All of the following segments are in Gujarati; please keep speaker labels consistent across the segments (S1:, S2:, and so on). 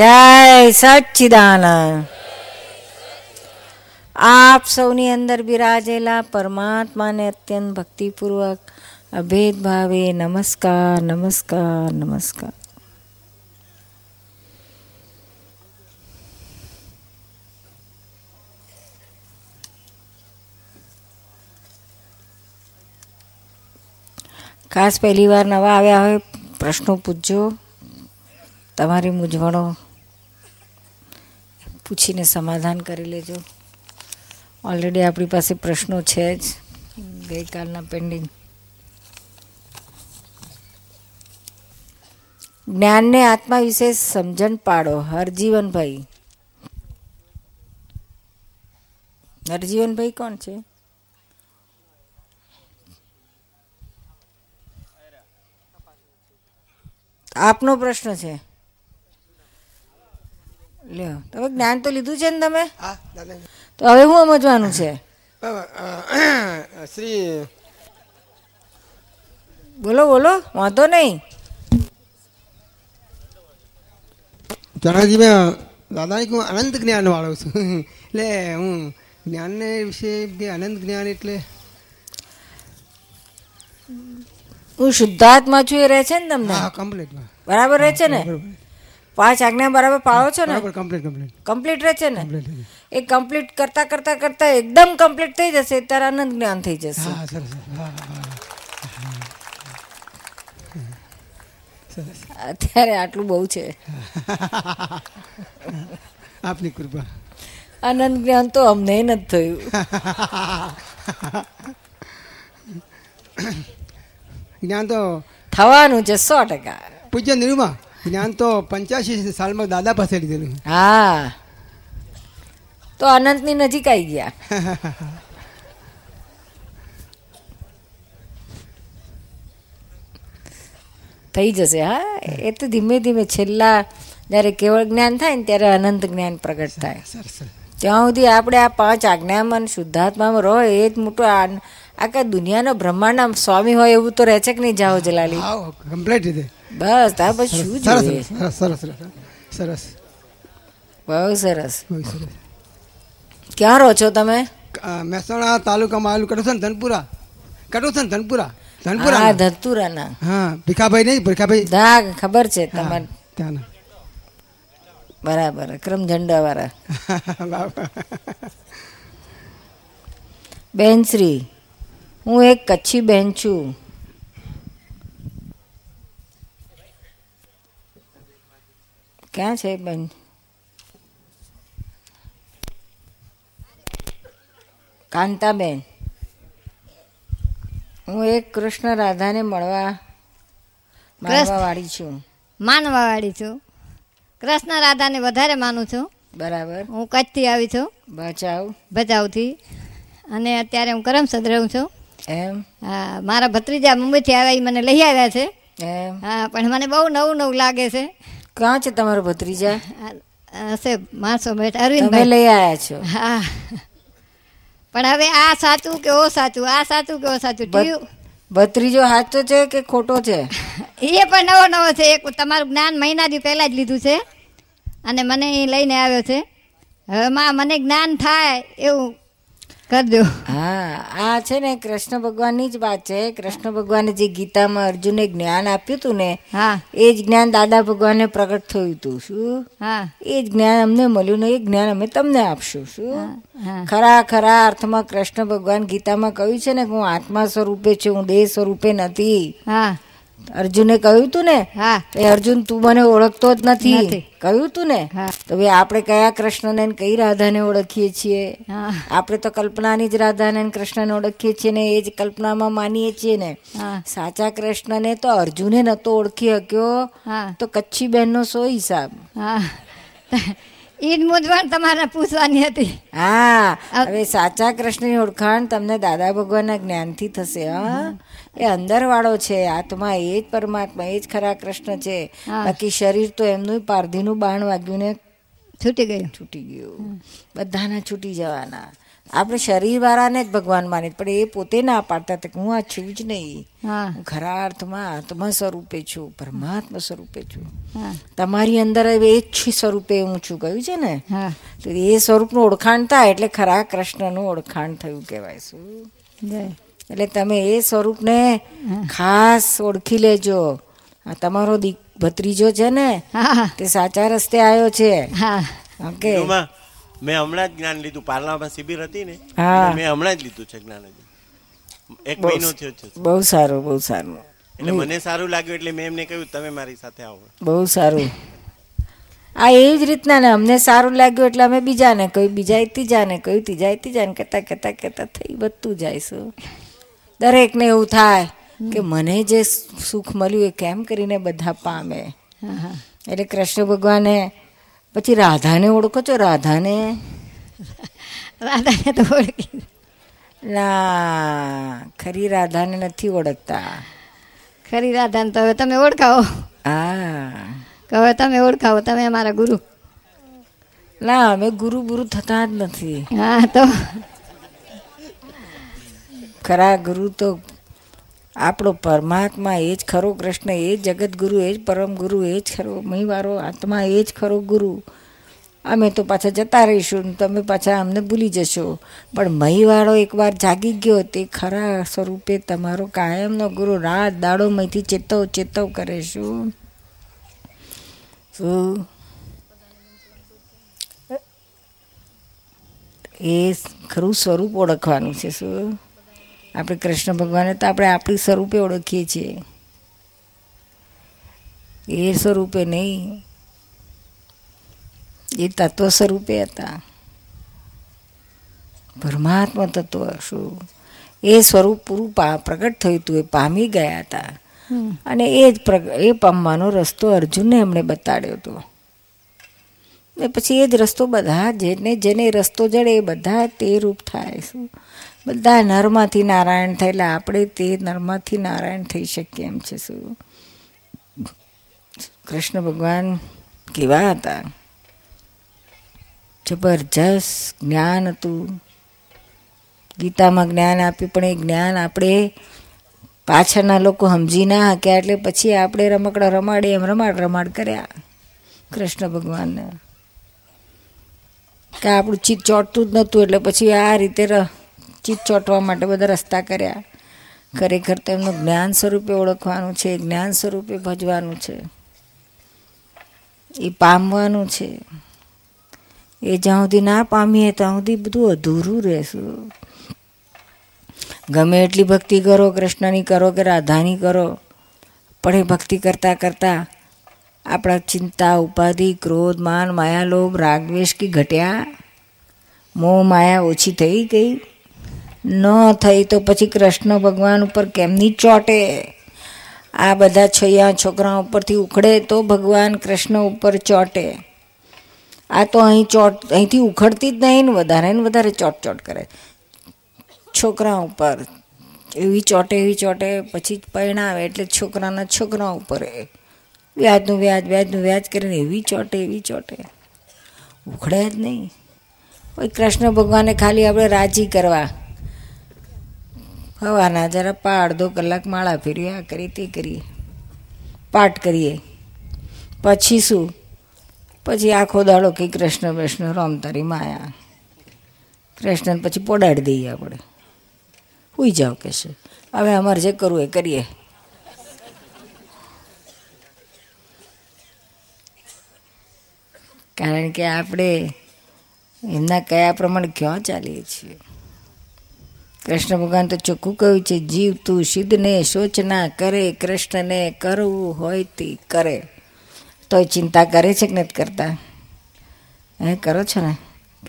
S1: જય સચ્ચિદાનંદ. આપ સૌની અંદર બિરાજેલા પરમાત્માને અત્યંત ભક્તિપૂર્વક અભેદ ભાવે નમસ્કાર નમસ્કાર નમસ્કાર. ખાસ પહેલી વાર નવા આવ્યા હોય, પ્રશ્નો પૂછજો. તમારી મૂંઝવણો પૂછીને સમાધાન કરી લેજો. ઓલરેડી આપણી પાસે પ્રશ્નો છે જ. ગઈકાલના પેન્ડિંગ જ્ઞાનને આત્મા વિશે સમજણ પાડો, હરજીવનભાઈ. હરજીવનભાઈ કોણ છે? આપનો પ્રશ્ન છે. લ્યો. તમે જ્ઞાન તો લીધું છે ને તમે?
S2: હા દાદા
S1: તો હવે શું સમજવાનું છે?
S2: શ્રી
S1: બોલો બોલો વાંધો નહીં.
S2: ચણાજી મેં દાદા હું અનંત જ્ઞાન વાળો છું. એટલે હું જ્ઞાનને વિશે જે અનંત જ્ઞાન એટલે?
S1: હું શુદ્ધાત્મા છું એ રહે છે ને તમને?
S2: હા કમ્પ્લીટ
S1: બરાબર રહે છે ને? પાંચ આજ્ઞા બરાબર પાળો છો ને?
S2: કમ્પ્લીટ કમ્પ્લીટ
S1: કમ્પ્લીટ રહે છે ને? એ કમ્પ્લીટ કરતા કરતા કરતા એકદમ કમ્પ્લીટ થઈ જશે ત્યારે આનંદ જ્ઞાન થઈ જશે. અત્યારે આટલું બહુ છે.
S2: આપની કૃપા.
S1: આનંદ જ્ઞાન તો અમને નથી થયું.
S2: જ્ઞાન તો
S1: થવાનું છે સો ટકા.
S2: પૂજ્ય નિરૂમા? જ્ઞાન તો પંચ્યાસી સાલમાં દાદા પાસે લીધેલું
S1: હા તો અનંતની નજીક આવી ગયા થઈ જશે હા એ તો ધીમે ધીમે છેલ્લા જ્યારે કેવળ જ્ઞાન થાય ને ત્યારે અનંત જ્ઞાન પ્રગટ થાય ત્યાં સુધી આપણે આ પાંચ આજ્ઞામાં શુદ્ધાત્મામાં રહો એ જ મોટો આ આખા દુનિયાનો બ્રહ્માંડના સ્વામી હોય એવું તો રહે છે કે નહીં? જાઓ જલાલી.
S2: હા કમ્પ્લીટ રીતે.
S1: બસ તાર પછી શું જોઈએ?
S2: સરસ સરસ
S1: બહુ સરસ. ક્યાં રહો છો તમે?
S2: મહેસાણા તાલુકામાં આવેલું કટોસન ધનપુરા. કટોસન ધનપુરા.
S1: હા
S2: ધનપુરા
S1: ધતુરાના
S2: હા ભીખાભાઈ નહીં ભીખાભાઈ.
S1: દા ખબર છે
S2: હા,
S1: તમારે
S2: ત્યાંના.
S1: બરાબર અક્રમ ઝંડા વાળા બેનશ્રી હું એક કચ્છી બેન છું. ક્યાં છે બેન? કાંતાબેન હું એક કૃષ્ણ રાધાને મળવા માનવા વાળી છું.
S3: માનવાવાળી છું. કૃષ્ણ રાધાને વધારે માનું છું.
S1: બરાબર.
S3: હું કચ્છથી આવી છું.
S1: ભચાઉ
S3: ભચાઉથી. અને અત્યારે હું કરમસદ રહું છું.
S1: એમ?
S3: હા મારા ભત્રીજા મુંબઈથી આવ્યા એ મને લઈ આવ્યા છે.
S1: એમ?
S3: હા પણ મને બહુ નવું નવું લાગે છે.
S1: ક્યાં છે તમારો ભત્રીજા?
S3: હશે માણસો
S1: તમે
S3: અરવિંદભાઈ.
S1: લઈ આવ્યા છો.
S3: હા. પણ હવે આ સાચું કે ઓ સાચું આ સાચું કે ઓ સાચું ટીવી
S1: ભત્રીજો સાચો છે કે ખોટો છે?
S3: એ પણ નવો નવો છે. એક તમારું જ્ઞાન મહિના દી પહેલાં જ લીધું છે. અને મને એ લઈને આવ્યો છે. હવે માં મને જ્ઞાન થાય એવું કરજો
S1: હા આ છે ને કૃષ્ણ ભગવાનની જ વાત છે. કૃષ્ણ ભગવાને જે ગીતામાં અર્જુને જ્ઞાન આપ્યું હતું ને
S3: હા.
S1: એ જ જ્ઞાન દાદા ભગવાનને પ્રગટ થયું હતું. શું?
S3: હા.
S1: એ જ જ્ઞાન અમને મળ્યું ને એ જ્ઞાન અમે તમને આપશું. શું? ખરા ખરા અર્થમાં કૃષ્ણ ભગવાન ગીતામાં કહ્યું છે ને કે હું આત્મા સ્વરૂપે છું હું દેહ સ્વરૂપે નથી.
S3: હા.
S1: અર્જુને કહ્યું તું ને
S3: હા.
S1: એ અર્જુન તું મને ઓળખતો જ નથી. કહ્યું તું ને? તો ભાઈ આપણે કયા કૃષ્ણને કઈ રાધાને ઓળખીએ છીએ?
S3: હા.
S1: આપણે તો કલ્પનાની જ રાધાને કૃષ્ણને ઓળખીએ છીએ ને એ જ કલ્પનામાં માનીએ છીએ ને. સાચા કૃષ્ણને તો અર્જુને નતો ઓળખી શક્યો. તો કચ્છી બહેનનો સો હિસાબ?
S3: હા ઈ મૂંઝવણ તમારે પૂછવાની હતી.
S1: હા હવે સાચા કૃષ્ણની ઓળખાણ તમને દાદા ભગવાનના જ્ઞાનથી થશે હા. એ અંદર વાળો છે આત્મા એ જ પરમાત્મા એ જ ખરા કૃષ્ણ છે. બાકી શરીર તો એમનું પારધીનું બાણ વાગ્યું ને
S3: છૂટી ગયું.
S1: છૂટી ગયું. બધાના છૂટી જવાના. આપણે શરીરવાળાને જ ભગવાન માને પણ એ પોતે ના પાડતા હતા કે હું આ છું જ નહીં.
S3: હું.
S1: ખરા અર્થમાં આત્મા સ્વરૂપે છું પરમાત્મા સ્વરૂપે છું તમારી અંદર એ જ સ્વરૂપે હું છું કહ્યું છે ને? તો એ સ્વરૂપનું ઓળખાણ થાય એટલે ખરા કૃષ્ણનું ઓળખાણ થયું કહેવાય શું? એટલે તમે એ સ્વરૂપને ખાસ ઓળખી લેજો. આ તમારો દીક ભત્રીજો છે ને તે સાચા રસ્તે આવ્યો છે.
S3: હા.
S1: ઓકે.
S4: મેં હમણાં જ જ્ઞાન લીધું. પાર્લામાં શિબિર હતી ને મેં હમણાં જ લીધું છે જ્ઞાન હજી. એક મહિનો થયો છે.
S1: બહુ સારું બહુ સારું.
S4: એટલે મને સારું લાગ્યું એટલે મેં એમને કહ્યું તમે મારી સાથે આવો.
S1: બહુ સારું. આ એ જ રીતના ને અમને સારું લાગ્યું એટલે અમે બીજાને કહ્યું બીજા ત્રીજાને કહ્યું ત્રીજા ત્રીજાને કહેતા કહેતા કહેતા થઈ વધતું જાયશું દરેકને એવું થાય કે મને જે સુખ મળ્યું એ કેમ કરીને બધા પામે?
S3: હા હા.
S1: એટલે કૃષ્ણ ભગવાને પછી રાધાને ઓળખો છો? રાધાને?
S3: રાધાને તો ઓળખી.
S1: ના ખરી રાધાને નથી ઓળખતા.
S3: ખરી રાધાને તો હવે તમે ઓળખાવો.
S1: હા.
S3: હવે તમે ઓળખાવો તમે અમારા ગુરુ.
S1: ના અમે ગુરુ ગુરુ થતા જ નથી.
S3: હા તો.
S1: ખરા ગુરુ તો આપણો પરમાત્મા એ જ ખરો કૃષ્ણ, એ જ જગત ગુરુ એ જ પરમ ગુરુ, એ જ ખરો મહીવારો આત્મા, એ જ ખરો ગુરુ. અમે તો પાછા જતા રહીશું તમે પાછા અમને ભૂલી જશો. પણ મહીવાળો એકવાર જાગી ગયો તે ખરા સ્વરૂપે તમારો કાયમનો ગુરુ રાત દાડો મહીથી ચેતવ ચેતવ કરે શું? શું? એ ખરું સ્વરૂપ ઓળખવાનું છે, શું? આપણે કૃષ્ણ ભગવાનને તો આપણે આપણી સ્વરૂપે ઓળખીએ છીએ. એ સ્વરૂપે નહીં. એ તત્વ સ્વરૂપે હતા. પરમાત્મા તત્વ શું? એ સ્વરૂપ પૂરું પા પ્રગટ થયું હતું એ પામી ગયા હતા. અને એ જ એ પામવાનો રસ્તો અર્જુનને એમણે બતાડ્યો હતો. ને પછી એ જ રસ્તો બધા જેને જેને રસ્તો જડે એ બધા તે રૂપ થાય શું? બધા નરમાંથી નારાયણ થયેલા. આપણે તે નરમાંથી નારાયણ થઈ શકીએ એમ છે શું? કૃષ્ણ ભગવાન કેવા હતા? જબરજસ્ત જ્ઞાન હતું. ગીતામાં જ્ઞાન આપ્યું, પણ એ જ્ઞાન આપણે પાછળના લોકો સમજી ના હક્યા એટલે પછી આપણે રમકડા રમાડે એમ રમાડ રમાડ કર્યા કૃષ્ણ ભગવાનને. કે આપણું ચિત્ત ચોટતું જ નહોતું એટલે પછી આ રીતે ર- ચોંટવા માટે બધા રસ્તા કર્યા. ખરેખર તો એમનું જ્ઞાન સ્વરૂપે ઓળખવાનું છે, જ્ઞાન સ્વરૂપે ભજવાનું છે. એ પામવાનું છે. એ જ્યાં સુધી ના પામીએ ત્યાં સુધી બધું અધૂરું રહેશું. ગમે એટલી ભક્તિ કરો, કૃષ્ણની કરો કે રાધાની કરો, પણ એ ભક્તિ કરતાં કરતાં આપણા ચિંતા, ઉપાધિ, ક્રોધ, માન, માયા, લોભ રાગ કે કી ઘટ્યા, મોહ, માયા ઓછી થઈ ગઈ. ન થઈ તો પછી કૃષ્ણ ભગવાન ઉપર કેમની ચોટે? આ બધા છૈયા છોકરા ઉપરથી ઉખડે તો ભગવાન કૃષ્ણ ઉપર ચોટે. આ તો અહીં ચોટ, અહીંથી ઉખડતી જ નહીં ને વધારે ને વધારે ચોટ ચોટ કરે. છોકરા ઉપર. એવી ચોટે એવી ચોટે, પછી પરિણાવે એટલે છોકરાના છોકરા ઉપર વ્યાજનું વ્યાજ વ્યાજનું વ્યાજ કરીને એવી ચોટે એવી ચોટે. ઉખડે જ નહીં. કોઈ કૃષ્ણ ભગવાને ખાલી આપણે રાજી કરવા. હવાના જરા પા અડધો કલાક માળા ફેરવી આ કરી, તે કરીએ પાઠ કરીએ. પછી શું? પછી આખો દાડો કે કૃષ્ણ કૃષ્ણ રોમ તારી માયા. કૃષ્ણને પછી પોડાડી દઈએ આપણે. હુઈ જાઓ કે હવે અમારે જે કરવું એ કરીએ. કારણ કે આપણે એમના કયા પ્રમાણે ક્યાં ચાલીએ છીએ? કૃષ્ણ ભગવાન તો ચોખ્ખું કહ્યું છે, જીવ તું સિદ્ધને શોચના કરે, કૃષ્ણને કરવું હોય તે કરે. તો ચિંતા કરે છે કે નથી કરતા? એ કરો છો ને?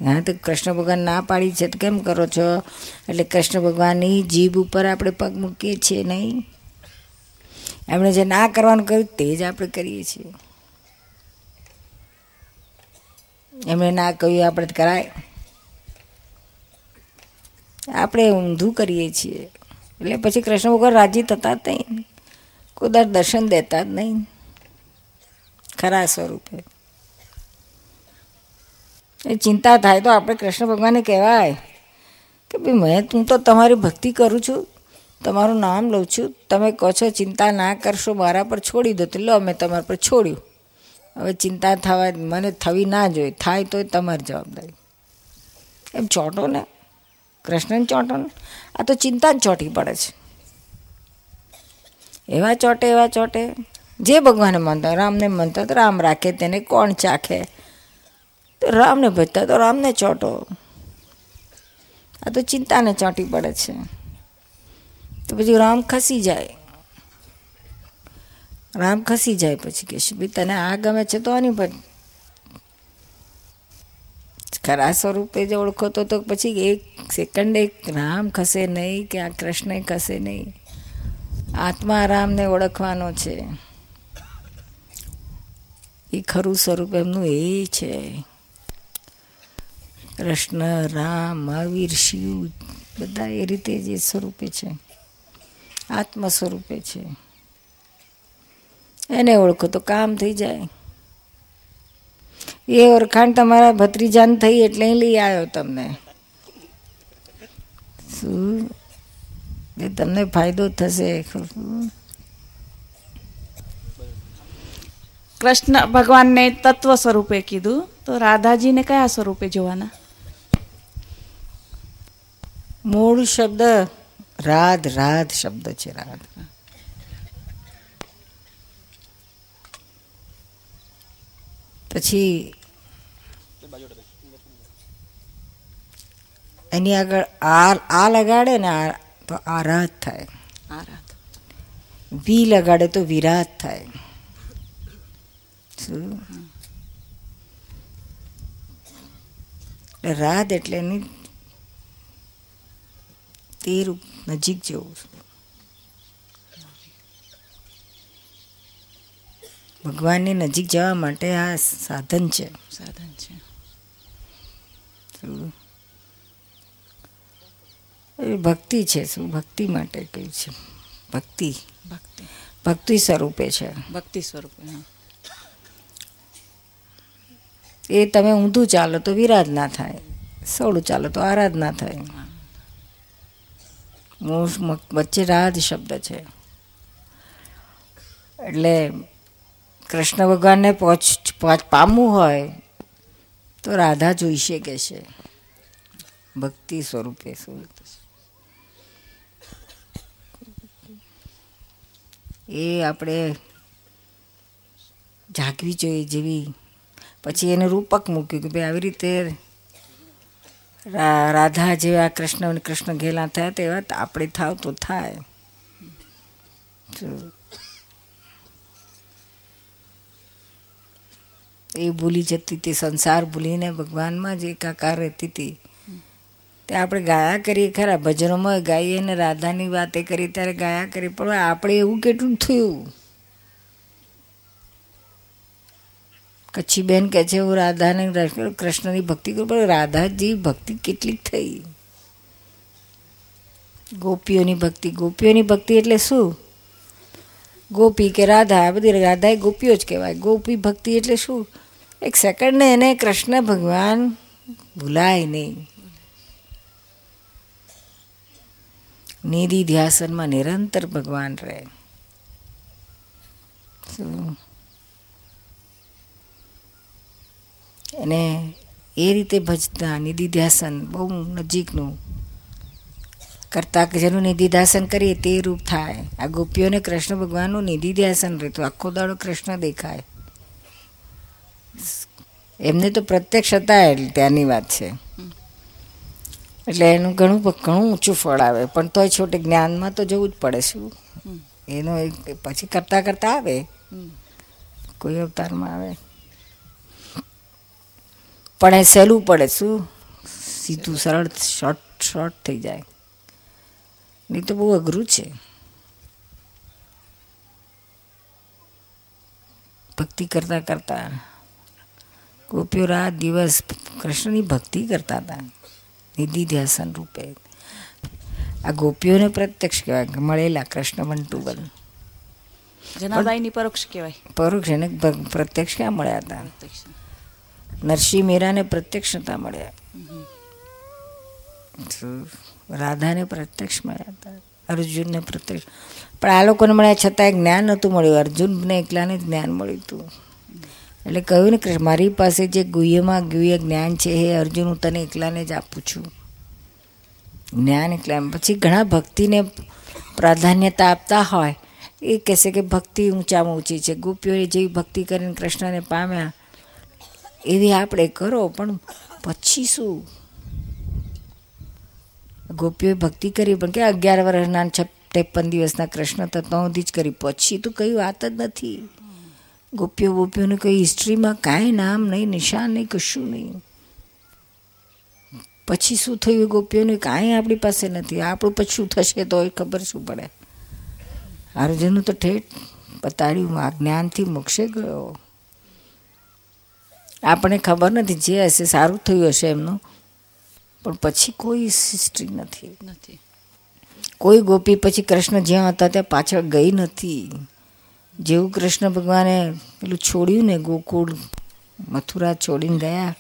S1: હા, તો કૃષ્ણ ભગવાન ના પાડી છે તો કેમ કરો છો? એટલે કૃષ્ણ ભગવાનની જીભ ઉપર આપણે પગ મૂકીએ છીએ નહીં? એમણે જે ના કરવાનું કહ્યું તે જ આપણે કરીએ છીએ. એમણે ના કહ્યું, આપણે કરાય. આપણે ઊંધું કરીએ છીએ. એટલે પછી કૃષ્ણ ભગવાન રાજી થતા જ નહીં. કોઈ દર્શન દેતા જ નહીં. ખરા સ્વરૂપે. એ ચિંતા થાય તો આપણે કૃષ્ણ ભગવાનને કહેવાય કે ભાઈ, મેં, હું તો તમારી ભક્તિ કરું છું. તમારું નામ લઉં છું. તમે કહો છો ચિંતા ના કરશો, મારા પર છોડી દો. તો લો, મેં તમારા પર છોડ્યું. હવે ચિંતા થવા, મને થવી ના જોઈએ. થાય તો તમારી જવાબદારી. એમ ચોંટો ને? કૃષ્ણને ચોંટો ને આ તો ચિંતા જ ચોંટી પડે છે. એવા ચોટે એવા ચોટે. જે ભગવાને માનતા રામને માનતા તો રામ રાખે તેને, કોણ ચાખે? તો રામને ભજતા તો રામને ચોટો. આ તો ચિંતાને ચોંટી પડે છે. તો પછી રામ ખસી જાય. રામ ખસી જાય પછી કહેશે ભાઈ તને આ ગમે છે તો આની પર ખરા સ્વરૂપે જે ઓળખો તો પછી એક સેકન્ડ રામ ખસે નહીં કે આ કૃષ્ણ ખસે નહીં. આત્મા રામને ઓળખવાનો છે. એ ખરું સ્વરૂપ એમનું એ છે. કૃષ્ણ, રામ, મહાવીર, શિવ, બધા એ રીતે જે સ્વરૂપે છે. આત્મ સ્વરૂપે છે. એને ઓળખો તો કામ થઈ જાય. એ ઓળખાણ તમારા ભત્રીજાન થઈ એટલે લઈ આવ્યો તમને. શું? એ તમને ફાયદો થશે.
S5: કૃષ્ણ ભગવાનને તત્વ સ્વરૂપે કીધું. તો રાધાજીને કયા સ્વરૂપે જોવાના?
S1: મૂળ શબ્દ રાધ રાધ શબ્દ છે રાધ. પછી એની આગળ આ આ લગાડે ને આ તો આરાધ થાય.
S5: આરાધ
S1: વી લગાડે તો વિરાધ થાય. રાત એટલે એની તે રૂપ નજીક જેવું ભગવાનની નજીક જવા માટે આ સાધન છે.
S5: સાધન છે?
S1: એ ભક્તિ છે શું ભક્તિ માટે કયું છે? ભક્તિ.
S5: ભક્તિ.
S1: ભક્તિ સ્વરૂપે છે.
S5: ભક્તિ સ્વરૂપે
S1: એ તમે ઊંધું ચાલો તો વિરાધના થાય. સોળું ચાલો તો આરાધના થાય. મૂળ વચ્ચે રાધ શબ્દ છે. એટલે કૃષ્ણ ભગવાનને પહોંચ પામવું હોય, તો રાધા જોઈશે કે છે. ભક્તિ સ્વરૂપે શું એ આપણે જાગવી જોઈએ જેવી. પછી એને રૂપક મૂક્યું કે ભાઈ આવી રીતે રાધા જેવા કૃષ્ણ અને કૃષ્ણ ઘેલા થયા તેવા આપણે થાવ તો થાય. એ ભૂલી જતી હતી, સંસાર ભૂલીને ભગવાનમાં જ એકાકાર રહેતી હતી. તે આપણે ગાયા કરીએ, ખરા ભજનોમાં ગાઈએ અને રાધાની વાતે કરી ત્યારે ગાયા કરીએ, પણ આપણે એવું કેટલું થયું? કચ્છી બેન કહે છે, હું રાધાને, કૃષ્ણની ભક્તિ કરું, પણ રાધાજી ભક્તિ કેટલી થઈ? ગોપીઓની ભક્તિ ગોપીઓની ભક્તિ એટલે શું? ગોપી કે રાધા બધી રાધા એ ગોપીઓ જ કહેવાય. ગોપી ભક્તિ એટલે શું? એક સેકન્ડને એને કૃષ્ણ ભગવાન ભૂલાય નહીં. નિધિ ધ્યાસનમાં નિરંતર ભગવાન રહે. એને એ રીતે ભજતા નિધિધ્યાસન બહુ નજીકનું કરતા જેનું નિધિધ્યાસન કરીએ તે રૂપ થાય. આ ગોપીઓને કૃષ્ણ ભગવાનનું નિધિધ્યાસન રહેતું. આખો દાડો કૃષ્ણ દેખાય. એમને તો પ્રત્યક્ષ હતા ત્યાંની વાત છે. એટલે એનું ઘણું ઘણું ઊંચું ફળ આવે. પણ તોય છોટે જ્ઞાનમાં તો જવું જ પડે શું? એનો એક- પછી કરતા કરતા આવે. કોઈ અવતારમાં આવે. પણ એ સહેલું પડે શું? સીધું સરળ, શોર્ટ શોર્ટ થઈ જાય. નહીં તો બહુ અઘરું છે ભક્તિ કરતા કરતા ગોપીઓ રાત દિવસ કૃષ્ણની ભક્તિ કરતા હતા નિધિ ધ્યાસન રૂપે આ ગોપીઓને પ્રત્યક્ષ કહેવાય મળેલા કૃષ્ણ બંટુબલ
S5: જનાબાઈની પરોક્ષ કહેવાય
S1: પરોક્ષ એને પ્રત્યક્ષ ક્યાં મળ્યા હતા નરસિંહ મીરાને પ્રત્યક્ષ નતા મળ્યા રાધાને પ્રત્યક્ષ મળ્યા હતા, અર્જુનને પ્રત્યક્ષ. પણ આ લોકોને મળ્યા છતાં જ્ઞાન નહોતું મળ્યું. અર્જુનને એકલાને જ્ઞાન મળ્યું હતું. એટલે કહ્યું ને કૃષ્ણ મારી પાસે જે ગુહ્યમાં ગુહ્ય જ્ઞાન છે એ અર્જુન, હું તને એકલાને જ આપું છું. જ્ઞાન એકલા પછી ઘણા ભક્તિને પ્રાધાન્યતા આપતા હોય, એ કહેશે કે ભક્તિ ઊંચામાં ઊંચી છે. ગોપીઓએ જેવી ભક્તિ કરીને કૃષ્ણને પામ્યા, એવી આપણે કરો, પણ પછી શું? ગોપીઓએ ભક્તિ કરી, પણ કે અગિયાર વર્ષના છ ત્રેપન દિવસના કૃષ્ણ તો સુધી જ કરી. પછી તો કઈ વાત જ નથી. ગોપીઓ ગોપીઓને કઈ હિસ્ટ્રીમાં કાંઈ નામ નહીં, નિશાન નહીં, કશું નહીં. પછી શું થયું ગોપીઓને? કાંઈ આપણી પાસે નથી. આપણું પછી શું થશે તો એ ખબર શું પડે? અર્જુનનું તો ઠેઠ બતાડ્યું આ જ્ઞાનથી મોક્ષે ગયો. આપણે ખબર નથી, જે હશે સારું થયું હશે એમનું. પણ પછી કોઈ હિસ્ટ્રી નથી.
S5: નથી.
S1: કોઈ ગોપી પછી કૃષ્ણ જ્યાં હતા ત્યાં પાછળ ગઈ નથી. જેવું કૃષ્ણ ભગવાને પેલું છોડ્યું ને ગોકુળ મથુરા છોડીને ગયા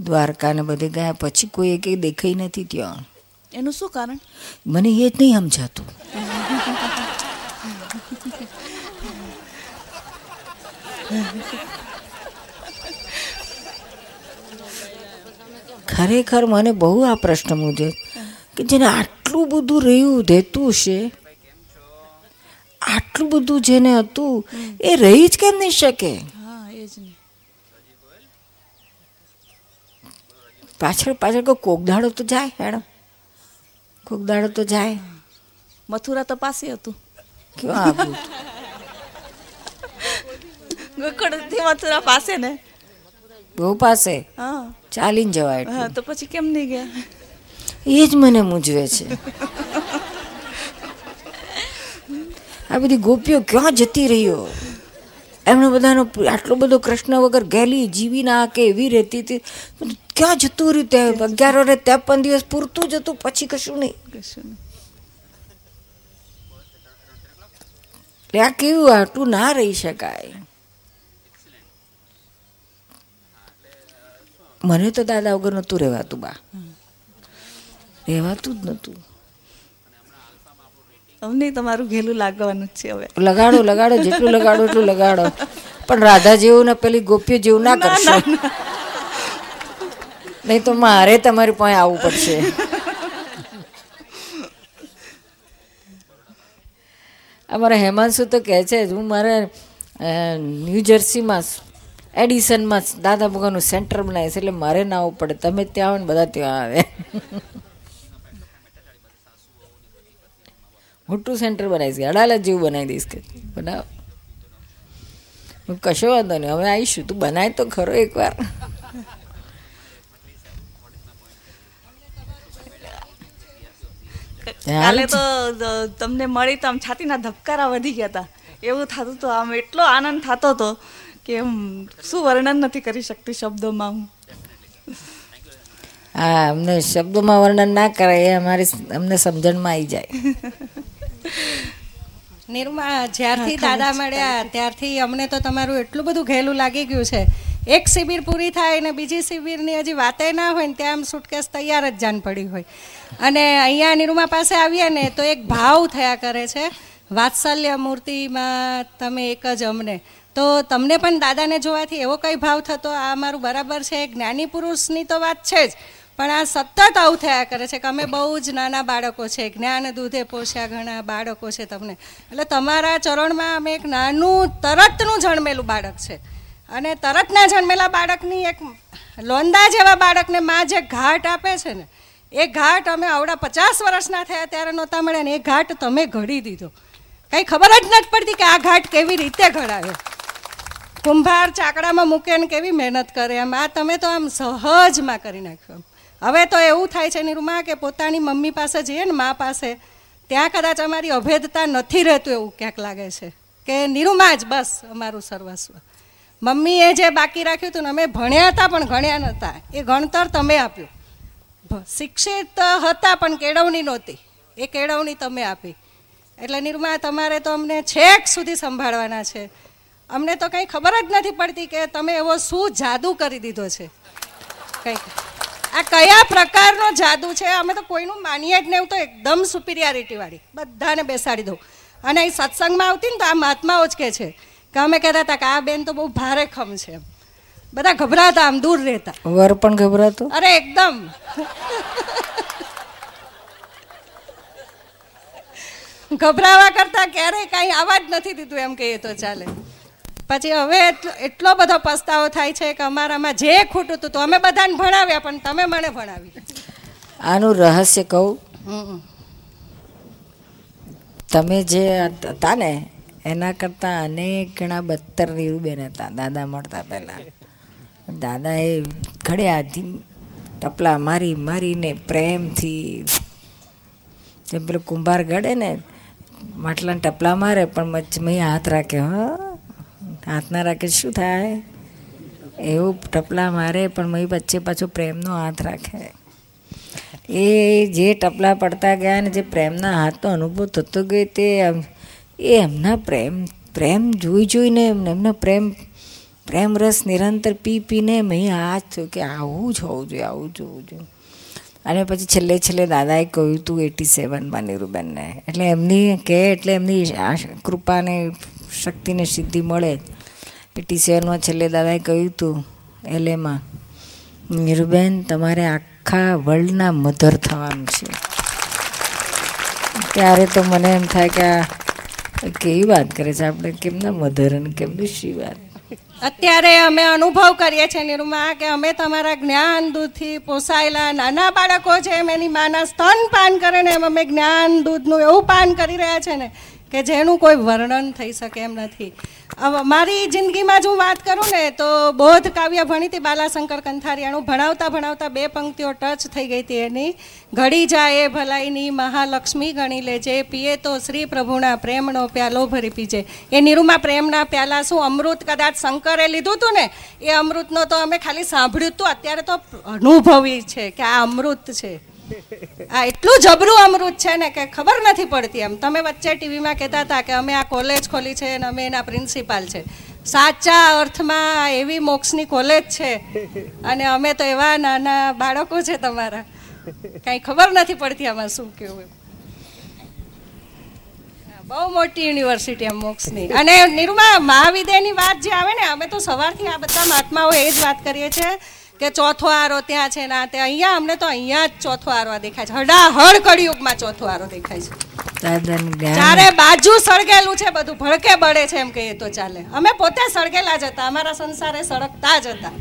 S1: દ્વારકા ને બધે ગયા પછી કોઈ એક દેખાઈ નથી ત્યાં.
S5: એનું શું કારણ?
S1: મને એ જ નહીં સમજાતું. ખરેખર મને બહુ આ પ્રશ્ન મૂજે કે જેને આટલું બધું રહ્યું રહેતું છે આટલું બધું જેને હતું એ રહી જ કેમ નહીં શકે? પાછળ પાછળ કોઈ કોકદાડો તો જાય મેડમ. કોકદાડો તો જાય.
S5: મથુરા તો પાસે હતું.
S1: કેવું આવ્યું
S5: ગોકળથી મથુરા પાસે ને.
S1: બહુ પાસે?
S5: હા.
S1: ચાલીને જવાય
S5: હા તો પછી કેમ નહીં ગયા?
S1: એ જ મને મૂંઝવે છે. આ બધી ગોપીઓ ક્યાં જતી રહ્યો? એમણે બધાનો આટલો બધો કૃષ્ણ વગર ગેલી જીવી ના કે એવી રહેતી હતી. ક્યાં જતું રહ્યું તે? અગિયાર વરે ત્રેપન દિવસ પૂરતું જતું પછી કશું નહીં.
S5: કશું નહીં.
S1: આ કેવું? આટલું ના રહી શકાય. મને તો દાદા વગર નહોતું રહેવાતું બા. રહેવાતું જ નહોતું.
S5: અમને તમારું ઘેલું લાગવાનું જ છે હવે.
S1: લગાડો લગાડો જેટલું લગાડો એટલું લગાડો. પણ રાધા જેવું ને પેલી ગોપીઓ જેવું ના કરશો. નહીં તો મારે તમારી પાસે આવવું પડશે. અમારા હેમાંશુ તો કહે છે હું મારે ન્યૂ જર્સીમાં એડિસનમાં દાદા ભગવાનનું સેન્ટર બનાવીશ એટલે મારે ના આવવું પડે તમે ત્યાં આવો ને બધા ત્યાં આવે. મોટું સેન્ટર બનાવીશ કે અડાલત જેવું બનાવી દઈશ કે બનાવ. કશો વાંધો નહીં. હવે આવીશું. તું બનાય તો ખરો એકવાર.
S5: કાલે તો તમને મળી તો આમ છાતીના ધબકારા વધી ગયા હતા એવું થતું હતું આમ એટલો આનંદ થતો હતો કે એમ શું વર્ણન નથી કરી શકતી શબ્દોમાં હું?
S1: હા અમને શબ્દોમાં વર્ણન ના કરાય એ અમારી અમને સમજણમાં આવી જાય.
S6: નિર્મા જ્યારથી દાદા મળ્યા ત્યારથી અમને તો તમારું એટલું બધું ઘેલું લાગી ગયું છે. એક શિબિર પૂરી થાય ને બીજી શિબિરની હજી વાતે ના હોય ને ત્યાં આમ સુટકેસ તૈયાર જ જાન પડી હોય. અને અહીંયા નિરૂમા પાસે આવીએ ને તો એક ભાવ થયા કરે છે. વાત્સલ્ય મૂર્તિમાં તમે એક જ અમને. તો તમને પણ દાદાને જોવાથી એવો કઈ ભાવ થતો? આ મારું બરાબર છે, જ્ઞાની પુરુષની તો વાત છે જ. પણ આ સતત આવું થયા કરે છે કે અમે બહુ જ નાના બાળકો છે. જ્ઞાન દૂધે પોષ્યા ઘણા બાળકો છે તમને. એટલે તમારા ચરણમાં અમે એક નાનું તરતનું જન્મેલું બાળક છે. અને તરતના જન્મેલા બાળકની એક લોંદા જેવા બાળકને માં જે ઘાટ આપે છે ને, એ ઘાટ અમે આવડા પચાસ વર્ષના થયા ત્યારે નહોતા મળ્યા ને એ ઘાટ તમે ઘડી દીધો. કંઈ ખબર જ નથી પડતી કે આ ઘાટ કેવી રીતે ઘડાયો. કુંભાર ચાકડામાં મૂકે ને કેવી મહેનત કરે એમ. આ તમે તો આમ સહજમાં કરી નાખ્યો હવે તો એવું થાય છે નિરૂમા કે પોતાની મમ્મી પાસે જઈએ ને મા પાસે, ત્યાં કદાચ અમારી અભેદતા નથી રહેતું એવું ક્યાંક લાગે છે. કે નિરૂમા જ બસ અમારું સર્વસ્વ. મમ્મીએ જે બાકી રાખ્યું હતું ને અમે ભણ્યા હતા પણ ગણ્યા નહોતા. એ ગણતર તમે આપ્યું. શિક્ષિત હતા પણ કેળવણી નહોતી. એ કેળવણી તમે આપી. એટલે નિરૂમા તમારે તો અમને છેક સુધી સંભાળવાના છે. અમને તો કંઈ ખબર જ નથી પડતી કે તમે એવો શું જાદુ કરી દીધો છે. કંઈક. આ કયા પ્રકારનો જાદુ છે અમે તો કોઈનું માનીએ જ નહીં તો એકદમ સુપિરિયારિટીવાળી બધાને બેસાડી દઉં. અને અહીં સત્સંગમાં આવતી ને તો આ મહાત્માઓ જ કે છે કે અમે કહેતા હતા કે આ બેન તો બહુ ભારે ખમ છે બધા ગભરાતા આમ દૂર રહેતા.
S1: વર પણ ગભરાતો?
S6: અરે એકદમ. ગભરાવા કરતા ક્યારેય કાંઈ આવા જ નથી દીધું એમ કહીએ તો ચાલે. પછી હવે એટલો- બધો પસ્તાવો થાય છે કે અમારામાં જે ખોટું હતું તો અમે બધાને ભણાવ્યા પણ તમે મને ભણાવી.
S1: આનું રહસ્ય કહું? તમે જે હતા ને એના કરતાં અનેક ગણા બદતર નીરુબેન હતા દાદા મળતા પહેલાં. દાદાએ ઘડિયાથી ટપલા મારી મારીને પ્રેમથી જેમ પેલું કુંભાર ગળે ને માટલાને ટપલા મારે પણ મચમૈયા હાથ રાખે હ. હાથ ના રાખે શું થાય? એવું ટપલા મારે, પણ મય વચ્ચે પાછો પ્રેમનો હાથ રાખે. એ જે ટપલા પડતા ગયા ને, જે પ્રેમના હાથનો અનુભવ થતો ગયો તે એ એમના પ્રેમ પ્રેમ જોઈ જોઈને એમને, એમનો પ્રેમ પ્રેમ રસ નિરંતર પી પીને મેં આ જ થયું કે આવું જ હોવું જોઈએ, આવું જ હોવું જોઈએ. અને પછી છેલ્લે છેલ્લે દાદાએ કહ્યું હતું એટી સેવનમાં નીરુબેનને એટલે એમની કે, એટલે એમની આ કૃપાને શક્તિને સિદ્ધિ મળે. પીટી સેવનમાં છેલ્લે દાદાએ કહ્યું હતું, એલેમાં, નીરુબેન, તમારે આખા વર્લ્ડના મધર થવાનું છે. ત્યારે તો મને એમ થાય કે આ કેવી વાત કરે છે? આપણે કેમના મધર અને કેમની શી વાત?
S6: અત્યારે અમે અનુભવ કરીએ છીએ નિરૂમા કે અમે તમારા જ્ઞાન દૂધથી પોસાયેલા નાના બાળકો છે, એમ એની માના સ્તન પાન કરે ને એમ અમે જ્ઞાન દૂધનું એવું પાન કરી રહ્યા છે ને કે જેનું કોઈ વર્ણન થઈ શકે એમ નથી. મારી જિંદગીમાં જ હું વાત કરું ને, તો બોધ, કાવ્ય ભણી હતી બાલાશંકર કંથારિયાણું ભણાવતા ભણાવતા બે પંક્તિઓ ટચ થઈ ગઈ હતી એની. ઘડી જાય એ ભલાઈની, મહાલક્ષ્મી ગણી લેજે, પીએ તો શ્રી પ્રભુના પ્રેમનો પ્યાલો ભરી પીજે. એ નિરૂમા પ્રેમના પ્યાલા શું અમૃત કદાચ શંકરે લીધું હતું ને, એ અમૃતનો તો અમે ખાલી સાંભળ્યું હતું અત્યારે તો અનુભવી છે કે આ અમૃત છે. આ એટલું જબરું અમૃત છે ને કે ખબર નથી પડતી એમ. તમે વચ્ચે ટીવીમાં કહેતા હતા કે અમે આ કોલેજ ખોલી છે અને અમે એના પ્રિન્સિપાલ છે. સાચા અર્થમાં એવી મોક્ષની કોલેજ છે અને અમે તો એવા નાના બાળકો છે તમારા. કાંઈ ખબર નથી પડતી આમાં શું કેવું બહુ મોટી યુનિવર્સિટી એમ મોક્ષની. અને નિરૂમા, મહાવિદ્યાની વાત જે આવે ને, અમે તો સવારથી આ બધા મહાત્માઓ એ જ વાત કરીએ છીએ. કે ચોથો આરો ત્યાં છે ના તે અહીંયા અમને તો અહીંયા જ ચોથો આરો દેખાય છે. હડાહડ કળિયુગમાં ચોથો આરો દેખાય છે. ચારે બાજુ સળગેલું છે બધું ભડકે બળે છે એમ કહીએ તો ચાલે. અમે પોતે સળગેલા જ હતા. અમારા સંસારે સળગતા જ હતા.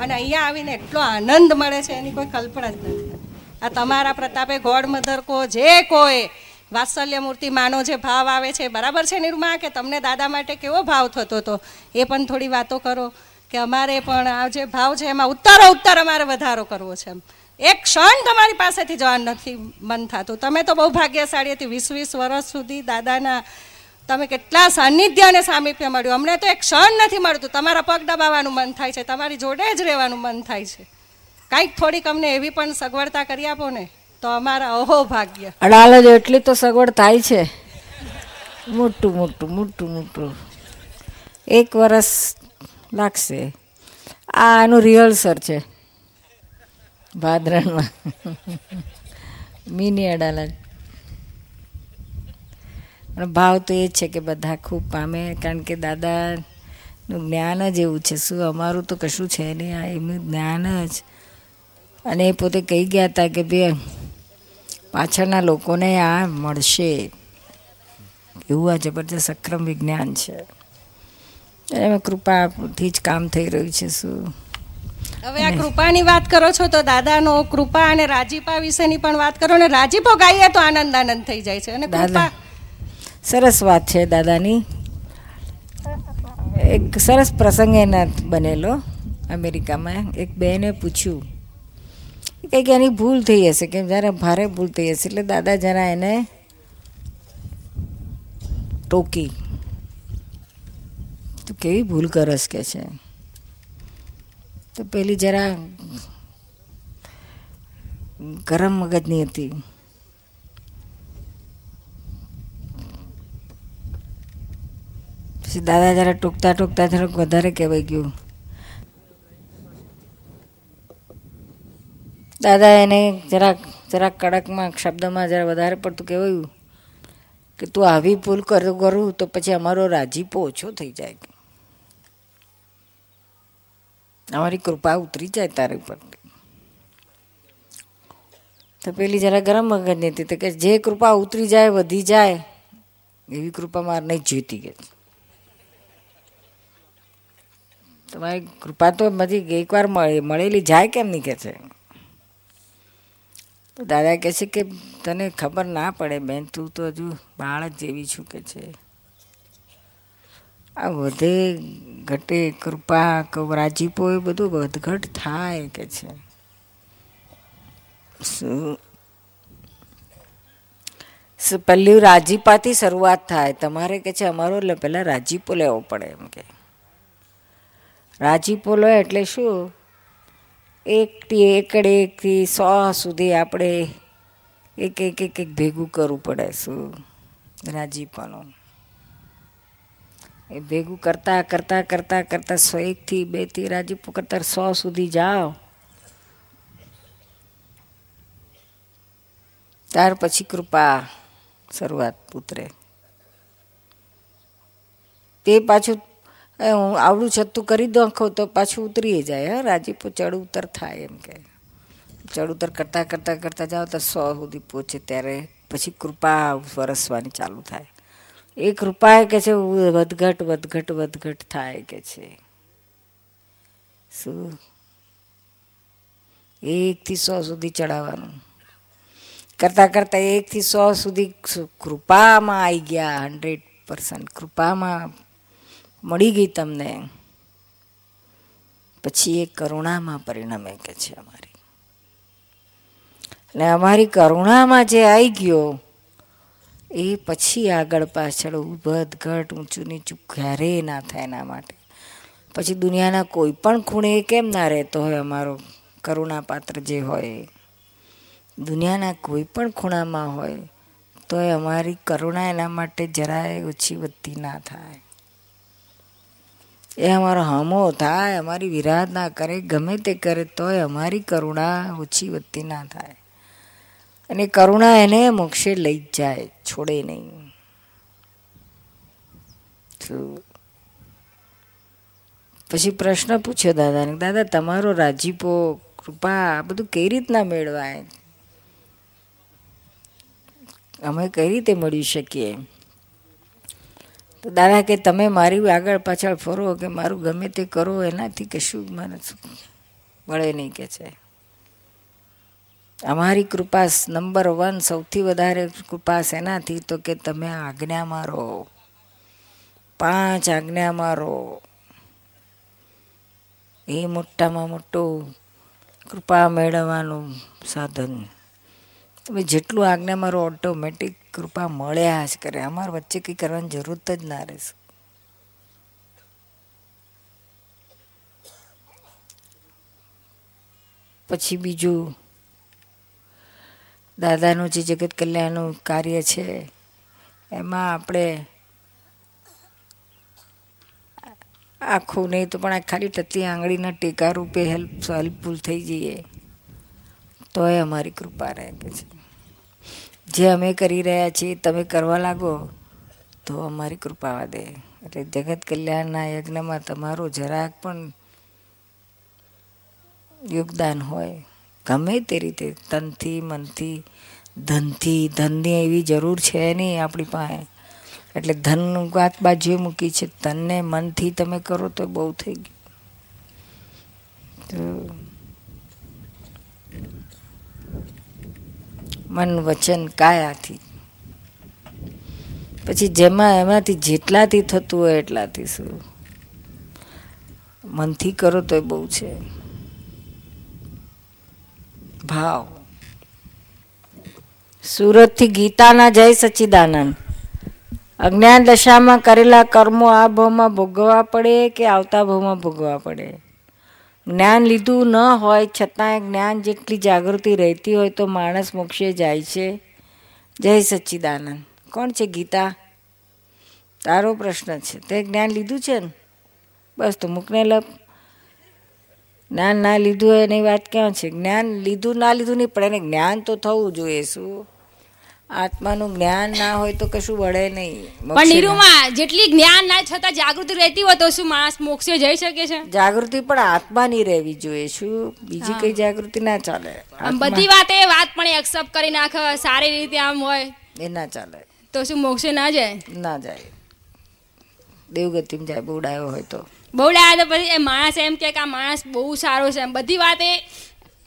S6: અને અહીંયા આવીને એટલો આનંદ મળે છે એની કોઈ કલ્પના જ નથી. આ તમારા પ્રતાપે ગોડ મધર કો જે કોઈ વાત્સલ્ય મૂર્તિ માનો જે ભાવ આવે છે. બરાબર છે નિર્મા કે તમને દાદા માટે કેવો ભાવ થતો હતો એ પણ થોડી વાતો કરો. કે અમારે પણ આ જે ભાવ છે એમાં ઉત્તરો ઉત્તર અમારે વધારો કરવો છે એમ. એક ક્ષણ તમારી પાસેથી જવાનું નથી મન થતું. તમે તો બહુ ભાગ્યશાળી હતી. વીસ વીસ વર્ષ સુધી દાદાના તમે કેટલા સાનિધ્ય અને સામીપ્ય મળ્યું. અમને તો એક ક્ષણ નથી મળતું. તમારા પગ દબાવવાનું મન થાય છે. તમારી જોડે જ રહેવાનું મન થાય છે. કાંઈક થોડીક અમને એવી પણ સગવડતા કરી આપો ને, તો અમારા અહો ભાગ્ય
S1: જ એટલી તો સગવડ થાય છે. મોટું મોટું મોટું મોટું. એક વરસ લાગશે. આ આનું રિહર્સર છે. ભાદરણમાં. મિની અડાલજ પણ ભાવ તો એ છે કે બધા ખૂબ પામે, કારણ કે દાદાનું જ્ઞાન જ એવું છે. શું અમારું તો કશું છે નહીં, આ એમનું જ્ઞાન જ. અને એ પોતે કહી ગયા હતા કે બે પાછળના લોકોને આ મળશે. એવું આ જબરજસ્ત અક્રમ વિજ્ઞાન છે. એમાં કૃપાથી જ કામ થઈ રહ્યું છે શું.
S6: હવે આ કૃપાની વાત કરો છો તો દાદાનો કૃપા અને રાજીપા વિશેની પણ વાત કરો ને રાજીપો ગાઈએ તો આનંદ આનંદ થઈ જાય છે અને
S1: દાદા સરસ વાત છે દાદાની. એક સરસ પ્રસંગ એના બનેલો અમેરિકામાં. એક બહેને પૂછ્યું કંઈક એની ભૂલ થઈ હશે કે જ્યારે ભારે ભૂલ થઈ હશે એટલે દાદા જરા એને ટોકી. તું કેવી ભૂલ કરસ કે છે? તો પેલી જરા ગરમ મગજની હતી. પછી દાદા જરા ટૂંકતા ટૂંકતા થોડુંક વધારે કહેવાય ગયું. દાદા એને જરાક જરાક કડકમાં, શબ્દમાં જરા વધારે પડતું કહેવાયું કે તું આવી ભૂલ કરું તો પછી અમારો રાજીપો ઓછો થઈ જાય. અમારી કૃપા ઉતરી જાય તારી ઉપર. તો પેલી જરા ગરમ મગજની હતી તો કે જે કૃપા ઉતરી જાય, વધી જાય, એવી કૃપા મારે નહીં જોઈતી કે તમારી કૃપા તો બધી એકવાર મળેલી જાય કેમ નહીં કે છે? દાદા કહે છે કે તને ખબર ના પડે બેન, તું તો હજુ બાળક જેવી છું કે છે. આ વધે ઘટે, કૃપા રાજીપો એ બધું વધઘટ થાય કે છે. શું? પહેલી રાજીપાથી શરૂઆત થાય? તમારે કે છે અમારો પહેલાં રાજીપો લેવો પડે એમ કે. રાજીપો લો એટલે શું? એકથી એકડે એકથી સો સુધી આપણે એક એક એક એક ભેગું કરવું પડે શું? રાજીપાનું. એ ભેગું કરતાં કરતાં કરતાં કરતાં સો એકથી બેથી રાજીપો કરતાં સો સુધી જાઓ. ત્યાર પછી કૃપા શરૂઆત ઉતરે તે પાછું હું આવડું છતું કરી દોખો તો પાછું ઉતરી જાય, હા રાજીપો ચડ ઉતર થાય એમ કે. ચડ ઉતર કરતાં કરતાં કરતાં જાઓ તો સો સુધી પહોંચે ત્યારે પછી કૃપા વરસવાની ચાલુ થાય. એ કૃપા કે છે વધઘટ વધઘટ વધઘટ થાય કે છે. શું? એકથી સો સુધી ચડાવવાનું. કરતાં કરતાં એકથી સો સુધી કૃપામાં આવી ગયા હંડ્રેડ પર્સન્ટ કૃપામાં મળી ગઈ તમને. પછી એ કરુણામાં પરિણમે કે છે અમારી. અને અમારી કરુણામાં જે આવી ગયો એ પછી આગળ પાછળ ઉભદ ઘટ ઊંચું નીચું ક્યારેય ના થાય એના માટે. પછી દુનિયાના કોઈ પણ ખૂણે કેમ ના રહેતો હોય અમારો કરુણા પાત્ર જે હોય દુનિયાના કોઈ પણ ખૂણામાં હોય તો એ અમારી કરુણા એના માટે જરાય ઓછી વધતી ના થાય. એ અમારો હમો થાય, અમારી વિરાધ ના કરે, ગમે તે કરે તોય અમારી કરુણા ઓછી વધતી ના થાય. અને કરુણા એને મોક્ષે લઈ જાય, છોડે નહીં. પછી પ્રશ્ન પૂછ્યો દાદાને, દાદા, તમારો રાજીપો, કૃપા, આ બધું કઈ રીતના મેળવાય? અમે કઈ રીતે મળી શકીએ? તો દાદા કે, તમે મારી આગળ પાછળ ફરો, કે મારું ગમે તે કરો, એનાથી કશું મને મળે નહીં કે છે. અમારી કૃપા નંબર વન સૌથી વધારે કૃપા શેનાથી તો કે તમે આજ્ઞામાં રહો. પાંચ આજ્ઞામાં રહો. એ મોટામાં મોટું કૃપા મેળવવાનું સાધન. તમે જેટલું આજ્ઞામાં રહો ઓટોમેટિક કૃપા મળ્યા જ કરે. અમારે વચ્ચે કંઈ કરવાની જરૂર જ ના રહેશે. પછી બીજું દાદાનું જે જગત કલ્યાણનું કાર્ય છે, એમાં આપણે આખું નહીં તો પણ આ ખાલી ટતી આંગળીના ટેકા રૂપે હેલ્પ, હેલ્પફુલ થઈ જઈએ. તો એ અમારી કૃપા રહે પછી જે અમે કરી રહ્યા છીએ, તમે કરવા લાગો, તો અમારી કૃપા દે એટલે જગત કલ્યાણના યજ્ઞમાં તમારું જરાક પણ યોગદાન હોય. ગમે તે રીતે, તનથી, મનથી, ધનથી, ધનની એવી જરૂર છે નહીં આપણી પાસે. એટલે ધનનું વાત બાજુએ મૂકી છે તનને મનથી તમે કરો તો બહુ થઈ ગયું. મન વચન કાયાથી. પછી જેમાં એમાંથી જેટલાથી થતું હોય એટલાથી શું? મનથી કરો તો બહુ છે. ભાવ. સુરતથી ગીતાના જય સચ્ચિદાનંદ અજ્ઞાન દશામાં કરેલા કર્મો આ ભાવમાં ભોગવવા પડે કે આવતા ભાવમાં ભોગવવા પડે? જ્ઞાન લીધું ન હોય છતાંય જ્ઞાન જેટલી જાગૃતિ રહેતી હોય તો માણસ મોક્ષે જાય છે. જય સચ્ચિદાનંદ કોણ છે ગીતા? તારો પ્રશ્ન છે. તે જ્ઞાન લીધું છે ને? બસ તો મૂકને લપ. જ્ઞાન ના લીધું હોય એની વાત ક્યાં છે? જ્ઞાન લીધું ના લીધું નહીં પણ એને જ્ઞાન તો થવું જોઈએ શું? આત્માનું જ્ઞાન ના હોય તો કશું વળે નહીં
S7: પણ નીરુમાં જેટલી જ્ઞાન ના છતાં જાગૃતિ રહેતી હોય તો શું માણસ મોક્ષે જઈ શકે છે?
S1: જાગૃતિ પણ આત્માની રહેવી જોઈએ શું? બીજી કઈ જાગૃતિ ના ચાલે
S7: આમ
S1: વાત
S7: એ વાતે વાત પણ એક્સેપ્ટ કરી નાખે સારી રીતે આમ હોય.
S1: એ ના ચાલે.
S7: તો શું મોક્ષે ના જાય?
S1: ના જાય. દેવગતિમાં જાય બોડાયો હોય તો.
S7: બહુ ડાયા તો પછી એ માણસ એમ કે આ માણસ બહુ સારો છે એમ. બધી એ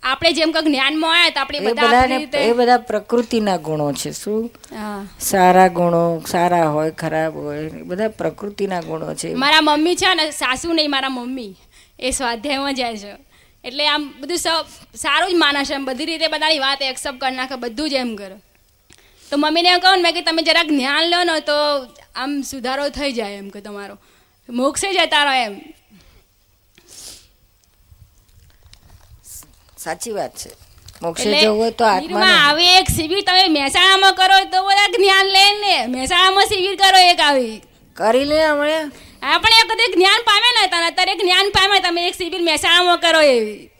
S7: આપણે જેમ કે જ્ઞાનમાં આવ્યા તો આપણે બધા રીતે
S1: એ બધા પ્રકૃતિના ગુણો છે શું?
S7: હા.
S1: સારા ગુણો સારા હોય ખરાબ હોય બધા પ્રકૃતિના ગુણો છે.
S7: મારા મમ્મી છે ને સાસુ નહીં મારા મમ્મી. એ સ્વાધ્યાયમાં જાય છે. એટલે આમ બધું સ- સારું જ માને છે એમ. બધી રીતે બધાની વાત એક્સેપ્ટ કરી નાખે બધું જ એમ કરો. તો મમ્મીને એમ કહું ને મેં કે તમે જરાક જ્ઞાન લો ને તો આમ સુધારો થઈ જાય એમ કે તમારો. મોક્ષે જતા રહો એમ.
S1: સાચી વાત છે. મોક્ષે જવું હોય તો આત્મા
S7: આવે એક શિબિર તમે મહેસાણામાં કરો તો બધા જ્ઞાન લે ને. મહેસાણામાં શિબિર કરો એક આવી.
S1: કરી લે હમણે.
S7: આપણે એક કદી જ્ઞાન પામે ને તને અત્યારે જ્ઞાન પામે તમે એક શિબિર મહેસાણામાં કરો એવી.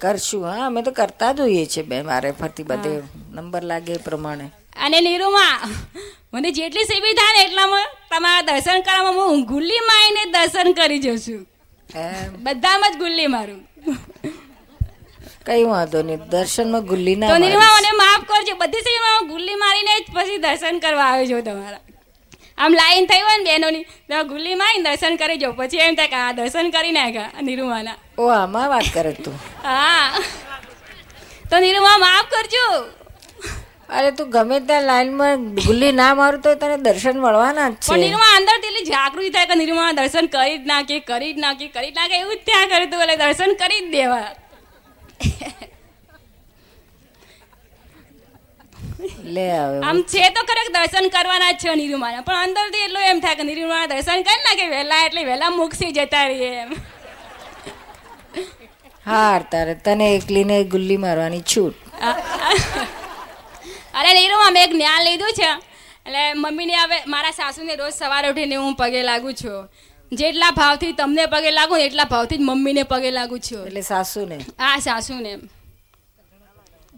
S1: કરશું હા અમે તો કરતા જ હોઈએ છીએ બે મારે ફરતી બધે નંબર લાગે એ પ્રમાણે.
S7: અને નીરુમાં મને જેટલી થાય ને એટલામાં તમારા દર્શન કરવામાં હું ગુલ્લી આવીને દર્શન કરી જશું બધામાં જ ગુલ્લી મારું.
S1: કઈ વાંધો નહીં. દર્શનમાં ગુલ્લી ના
S7: તો નીરુમાં મને માફ કરજો. બધી હું ગુલ્લી મારીને જ પછી દર્શન કરવા આવ્યો છું તમારા. આમ લાઈન થઈ હોય ને બહેનોની તો ગુલ્લી મારીને દર્શન કરી જાઉં. પછી એમ થાય કે આ દર્શન કરી નાખ્યા નિરૂમાના
S1: ઓ આમાં વાત કરે તું.
S7: હા. તો નિરૂમા માફ કરજો.
S1: અરે તું ગમે ત્યાં લાઈનમાં ગુલ્લી ના મારું તો તને દર્શન મળવાના જ છે.
S7: નિર્મા અંદર એટલી જાગૃતિ થાય કે નિર્મા દર્શન કરી જ નાખે કરી જ નાખે કરી જ નાખે એવું જ ત્યાં કર્યું તું એટલે દર્શન કરી જ દેવા.
S1: લે હવે.
S7: આમ છે તો ખરેખર દર્શન કરવાના જ છે નિરૂમાને પણ અંદરથી એટલું એમ થાય કે નિરૂમાના દર્શન કરી નાખે વહેલા એટલે વહેલા મુકસી જતા રહીએ એમ.
S1: હાર તારે તને એકલીને ગુલ્લી મારવાની છૂટ.
S7: અરે નીરુમા મેં એક જ્ઞાન લીધું છે. એટલે મમ્મીને હવે મારા સાસુને રોજ સવારે ઉઠીને હું પગે લાગુ છું. જેટલા ભાવથી તમને પગે લાગુ ને એટલા ભાવથી જ મમ્મીને પગે લાગુ છું.
S1: એટલે સાસુને? હા
S7: આ સાસુને.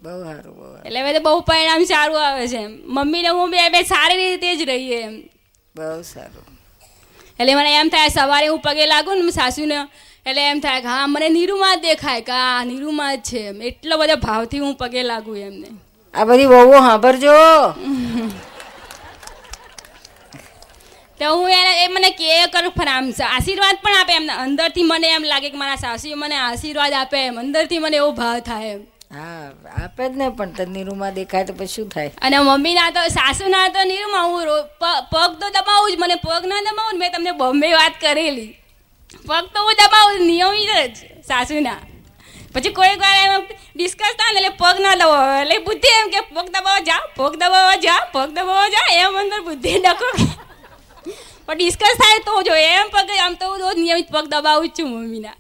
S1: બહુ સારું
S7: એટલે હવે તો બહુ પરિણામ સારું આવે છે. મમ્મીને હું બે બે સારી રીતે જ રહીએ એમ.
S1: બહુ સારું.
S7: એટલે મને એમ થાય સવારે હું પગે લાગુ ને સાસુને એટલે એમ થાય કે હા મને નીરુમાં જ દેખાય કે આ નીરુમાં જ છે એટલો બધો ભાવથી હું પગે લાગુ એમને.
S1: આ બધી વહુઓ સાંભળજો.
S7: તો હું એને એ મને કે કરું પણ આમ આશીર્વાદ પણ આપે એમને. અંદરથી મને એમ લાગે કે મારા સાસુએ મને આશીર્વાદ આપે એમ. અંદરથી મને એવો ભાવ થાય એમ.
S1: હા આપે જ ને પણ તને રૂમાં દેખાય તો પછી શું થાય?
S7: અને મમ્મીના તો સાસુના તો નીરુમાં હું પગ તો દબાવું જ મને પગ ના દબાવું મેં તમને બોમ્બે વાત કરેલી. પગ તો હું દબાવું નિયમિત જ સાસુના. પછી કોઈક વાર એમ ડિસ્કસ થાય ને એટલે પગ ના લવો એટલે બુદ્ધિ એમ કે, પગ દબાવવા જા, પગ દબાવવા જા, પગ દબાવવા જા. એમ અંદર બુદ્ધિ નખો પણ ડિસ્કસ થાય તો જો એમ પગ, આમ તો હું રોજ નિયમિત પગ દબાવું છું મમ્મીના.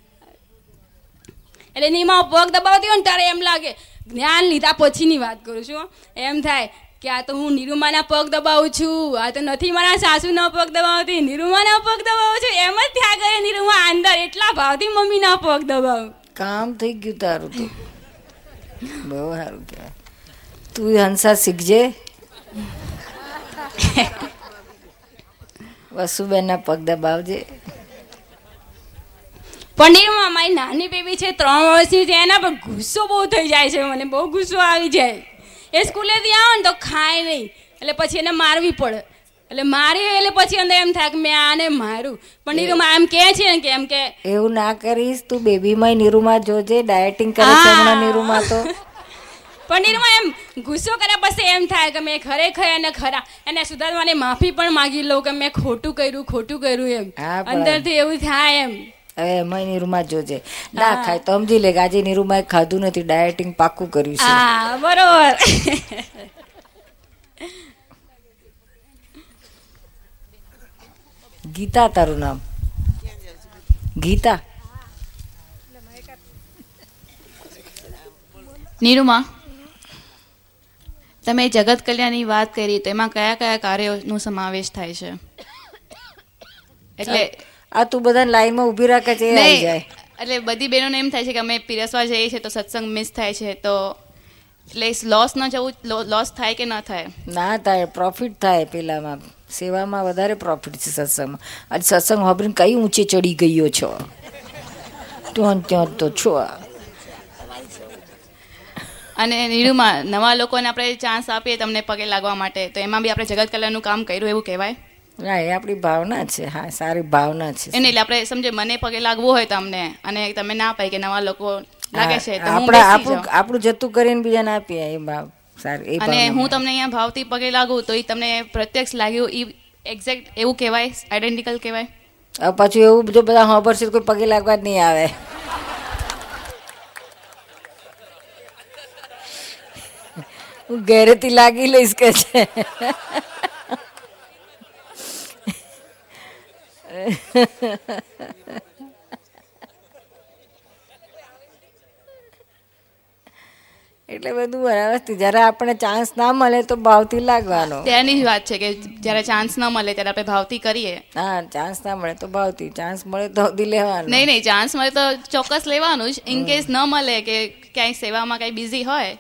S7: એટલે નીમાં પગ દબાવતી હોય ને ત્યારે એમ લાગે, જ્ઞાન લીધા પછીની વાત કરું છું એમ થાય કે, આ તો હું નિરૂમાના પગ દબાવું છું, આ તો નથી મારા સાસુના પગ દબાવતી, નિરૂમાના પગ દબાવું છું. એમ જ થયા ગયે નિરૂમા અંદર, એટલા ભાવથી મમ્મીના પગ દબાવું.
S1: કામ થઈ ગયું તારું તો. બહુ સારું કહેવાય. તું હંસા શીખજે. વસુબેનના પગ દબાવજે.
S7: પણ એમાં મારી નાની બેબી છે, ત્રણ વર્ષની છે, એના પર ગુસ્સો બહુ થઈ જાય છે, મને બહુ ગુસ્સો આવી જાય. એ સ્કૂલેથી આવે ને તો ખાય નહીં. એટલે પછી એને મારવી પડે. એટલે મારી એટલે પછી અંદર એમ થાય કે મેં આને માર્યું. પણ નિરૂમા એમ કે છે ને કે એમ કે
S1: એવું ના કરીશ તું બેબીમાં નિરૂમા જોજે ડાયટિંગ કરે છે હમણાં નિરૂમા તો.
S7: પનીરમાં એમ ગુસ્સો કર્યા પછી એમ થાય કે મેં ખરેખર એને ખરા એને સુધારવાની માફી પણ માગી લઉં કે મેં ખોટું કર્યું ખોટું કર્યું એમ.
S1: પણ-
S7: અંદરથી એવું થાય એમ.
S1: હવે એમાં નિરૂમા જોજે. ના ખાય તો સમજી લે આજે નિરૂમાએ ખાધું નથી ડાયટિંગ પાક્કું કર્યું છે.
S7: હા બરોબર.
S1: ગીતા તારું નામ? ગીતા?
S8: નીરુમા તમે જગત કલ્યાણની વાત કરી તો એમાં કયા કયા કાર્યોનો સમાવેશ થાય છે? એટલે
S1: આ તું બધા લાઈનમાં ઊભી રાખે છે
S8: એટલે બધી બહેનોને એમ થાય છે કે અમે પીરસવા જઈએ છીએ તો સત્સંગ મિસ થાય છે તો એટલે લોસ ન જવું લોસ થાય કે ન થાય?
S1: ના થાય પ્રોફિટ થાય પેલામાં. સેવામાં વધારે પ્રોફિટ છે સત્સંગમાં. આજે સત્સંગ હોબરીને કઈ ઊંચે ચડી ગયો છો? ત્યાં ત્યાં તો છો.
S8: અને નીડુમાં નવા લોકોને આપણે ચાન્સ આપીએ તમને પગે લાગવા માટે તો એમાં બી આપણે જગત કલ્યાણનું કામ કર્યું એવું કહેવાય?
S1: ના એ આપણી ભાવના છે. હા સારી ભાવના છે.
S8: એને એટલે આપણે સમજે મને પગે લાગવું હોય તમને અને તમે ના પાય કે નવા લોકો લાગે છે તો
S1: આપણે આપણું આપણું જતું કરીને બીજાને આપીએ એ ભાવ. સારું
S8: અને હું તમને અહીંયા ભાવથી પગે લાગું તો એ તમને પ્રત્યક્ષ લાગ્યું એ એક્ઝેક્ટ એવું કહેવાય આઈડેન્ટિકલ કહેવાય?
S1: હવે પાછું એવું જો બધા હોબર છે તો કોઈ પગે લાગવા જ નહીં આવે. હું ઘેરેથી લાગી લઈશ કે છે. એટલે બધું બરાબર છે. જ્યારે આપણે ચાન્સ ના મળે તો ભાવથી લાગવાનો.
S8: ત્યાંની જ વાત છે કે જ્યારે ચાન્સ ન મળે ત્યારે આપણે ભાવથી કરીએ.
S1: હા ચાન્સ ના મળે તો ભાવથી. ચાન્સ મળે તો હવથી લેવાનો.
S8: નહીં નહીં ચાન્સ મળે તો ચોક્કસ લેવાનું જ. ઇન કેસ ન મળે કે ક્યાંય સેવામાં કંઈ બિઝી હોય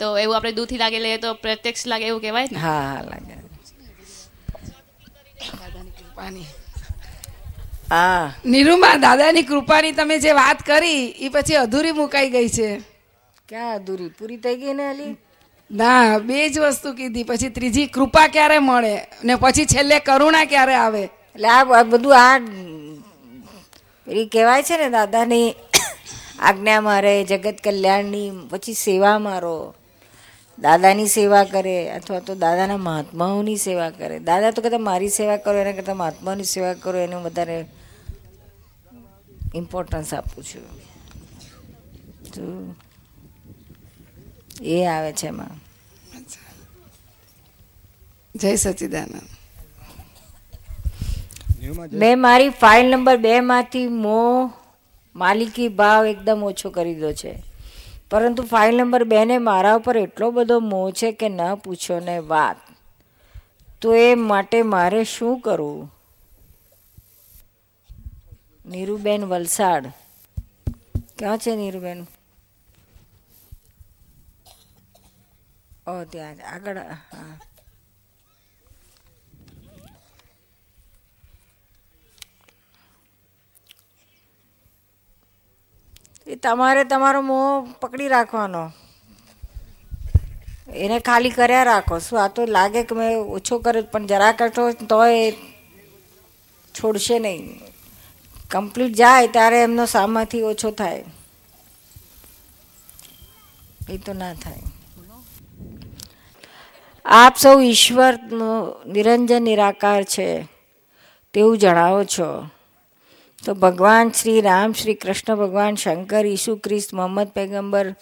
S8: તો એવું આપણે દૂરથી લાગે લઈએ તો પ્રત્યક્ષ લાગે એવું કહેવાય ને?
S1: હા હા લાગે. હા.
S9: નિરૂમા દાદાની કૃપાની તમે જે વાત કરી એ પછી અધૂરી મુકાઈ ગઈ છે.
S1: ક્યાં અધૂરી? પૂરી થઈ ગઈ ને અલી?
S9: ના, બે જ વસ્તુ કીધી. પછી ત્રીજી, કૃપા ક્યારે મળે? ને પછી છેલ્લે કરુણા ક્યારે આવે?
S1: એટલે આ બધું આ પેલી કહેવાય છે ને દાદાની આજ્ઞા મારે, જગત કલ્યાણની, પછી સેવા મારો. દાદાની સેવા કરે, અથવા તો દાદાના મહાત્માઓની સેવા કરે. દાદા તો કહેતા મારી સેવા કરો, એના કરતાં મહાત્માઓની સેવા કરો, એનું વધારે ઇમ્પોર્ટન્સ આપું છું. તો એ આવે છે એમાં.
S9: જય સચિદાનંદ.
S1: મેં મારી ફાઇલ નંબર બે માંથી મોહ માલિકી ભાવ એકદમ ઓછો કરી દીધો છે. પરંતુ ફાઇલ નંબર બે ને મારા ઉપર એટલો બધો મોહ છે કે ન પૂછો ને વાત. તો એ માટે મારે શું કરવું? નીરુબેન વલસાડ. ક્યાં છે નીરુબેન? ઓ, ત્યાં આગળ, હા. એ તમારે તમારો મોં પકડી રાખવાનો. એને ખાલી કર્યા રાખો. શું આ તો લાગે કે મેં ઓછો કર્યો, પણ જરા કરતો તો એ છોડશે નહીં. કમ્પ્લીટ જાય ત્યારે એમનો સામાથી ઓછો થાય. એ તો ના થાય. આપ સૌ ઈશ્વરનો નિરંજન નિરાકાર છે તેવું જણાવો છો. તો ભગવાન શ્રી રામ, શ્રી કૃષ્ણ, ભગવાન શંકર, ઈસુ ખ્રિસ્ત, મોહમ્મદ પૈગંબર,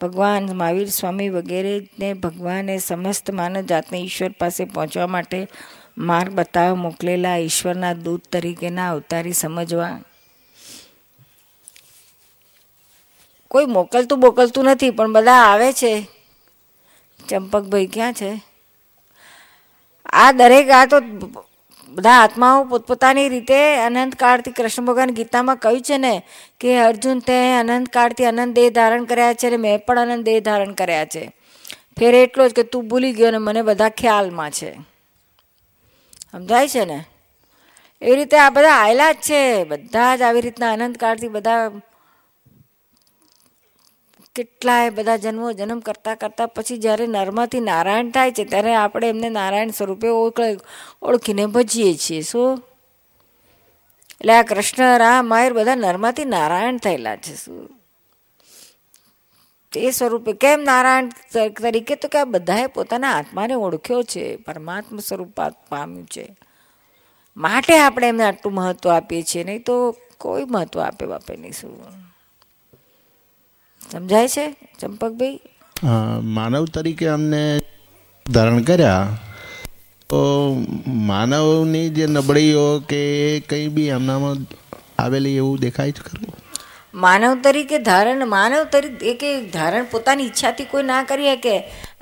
S1: ભગવાન મહાવીર સ્વામી વગેરેને ભગવાને સમસ્ત માનવ જાતને ઈશ્વર પાસે પહોંચવા માટે માર્ગ બતાવવા મોકલેલા ઈશ્વરના દૂત તરીકેના અવતારી સમજવા. કોઈ મોકલતું મોકલતું નથી, પણ બધા આવે છે. ચંપકભાઈ ક્યાં છે? આ દરેક આ તો બધા આત્માઓ પોતપોતાની રીતે અનંતકાળથી કૃષ્ણ ભગવાન ગીતામાં કહ્યું છે ને કે અર્જુન તે અનંતકાળથી અનંત દેહ ધારણ કર્યા છે અને મેં પણ અનંત દેહ ધારણ કર્યા છે. ફેર એટલો જ કે તું ભૂલી ગયો ને મને બધા ખ્યાલમાં છે. સમજાય છે ને? એવી રીતે આ બધા આવેલા જ છે. બધા જ આવી રીતના અનંતકાળથી બધા કેટલાય બધા જન્મો જન્મ કરતા કરતા પછી જ્યારે નર્મથી નારાયણ થાય છે, ત્યારે આપણે એમને નારાયણ સ્વરૂપે ઓળખ, ઓળખીને ભજીએ છીએ. શું એટલે આ કૃષ્ણ, રામ આયુર બધા નર્મથી નારાયણ થયેલા છે શું તે સ્વરૂપે કેમ નારાયણ તરીકે? તો કે આ બધાએ પોતાના આત્માને ઓળખ્યો છે, પરમાત્મા સ્વરૂપ પામ્યું છે. માટે આપણે એમને આટલું મહત્વ આપીએ છીએ, નહીં તો કોઈ મહત્વ આપે બાપે નહીં શું સમજાય છે ચંપકભાઈ?
S10: માનવ તરીકે અમને ધારણ કર્યા તો માનવની જે નબળીઓ કે કંઈ બી એમનામાં આવેલી એવું દેખાય છે ખરું?
S1: માનવ તરીકે ધારણ માનવ તરીકે ધારણ પોતાની ઈચ્છાથી કોઈ ના કરી શકે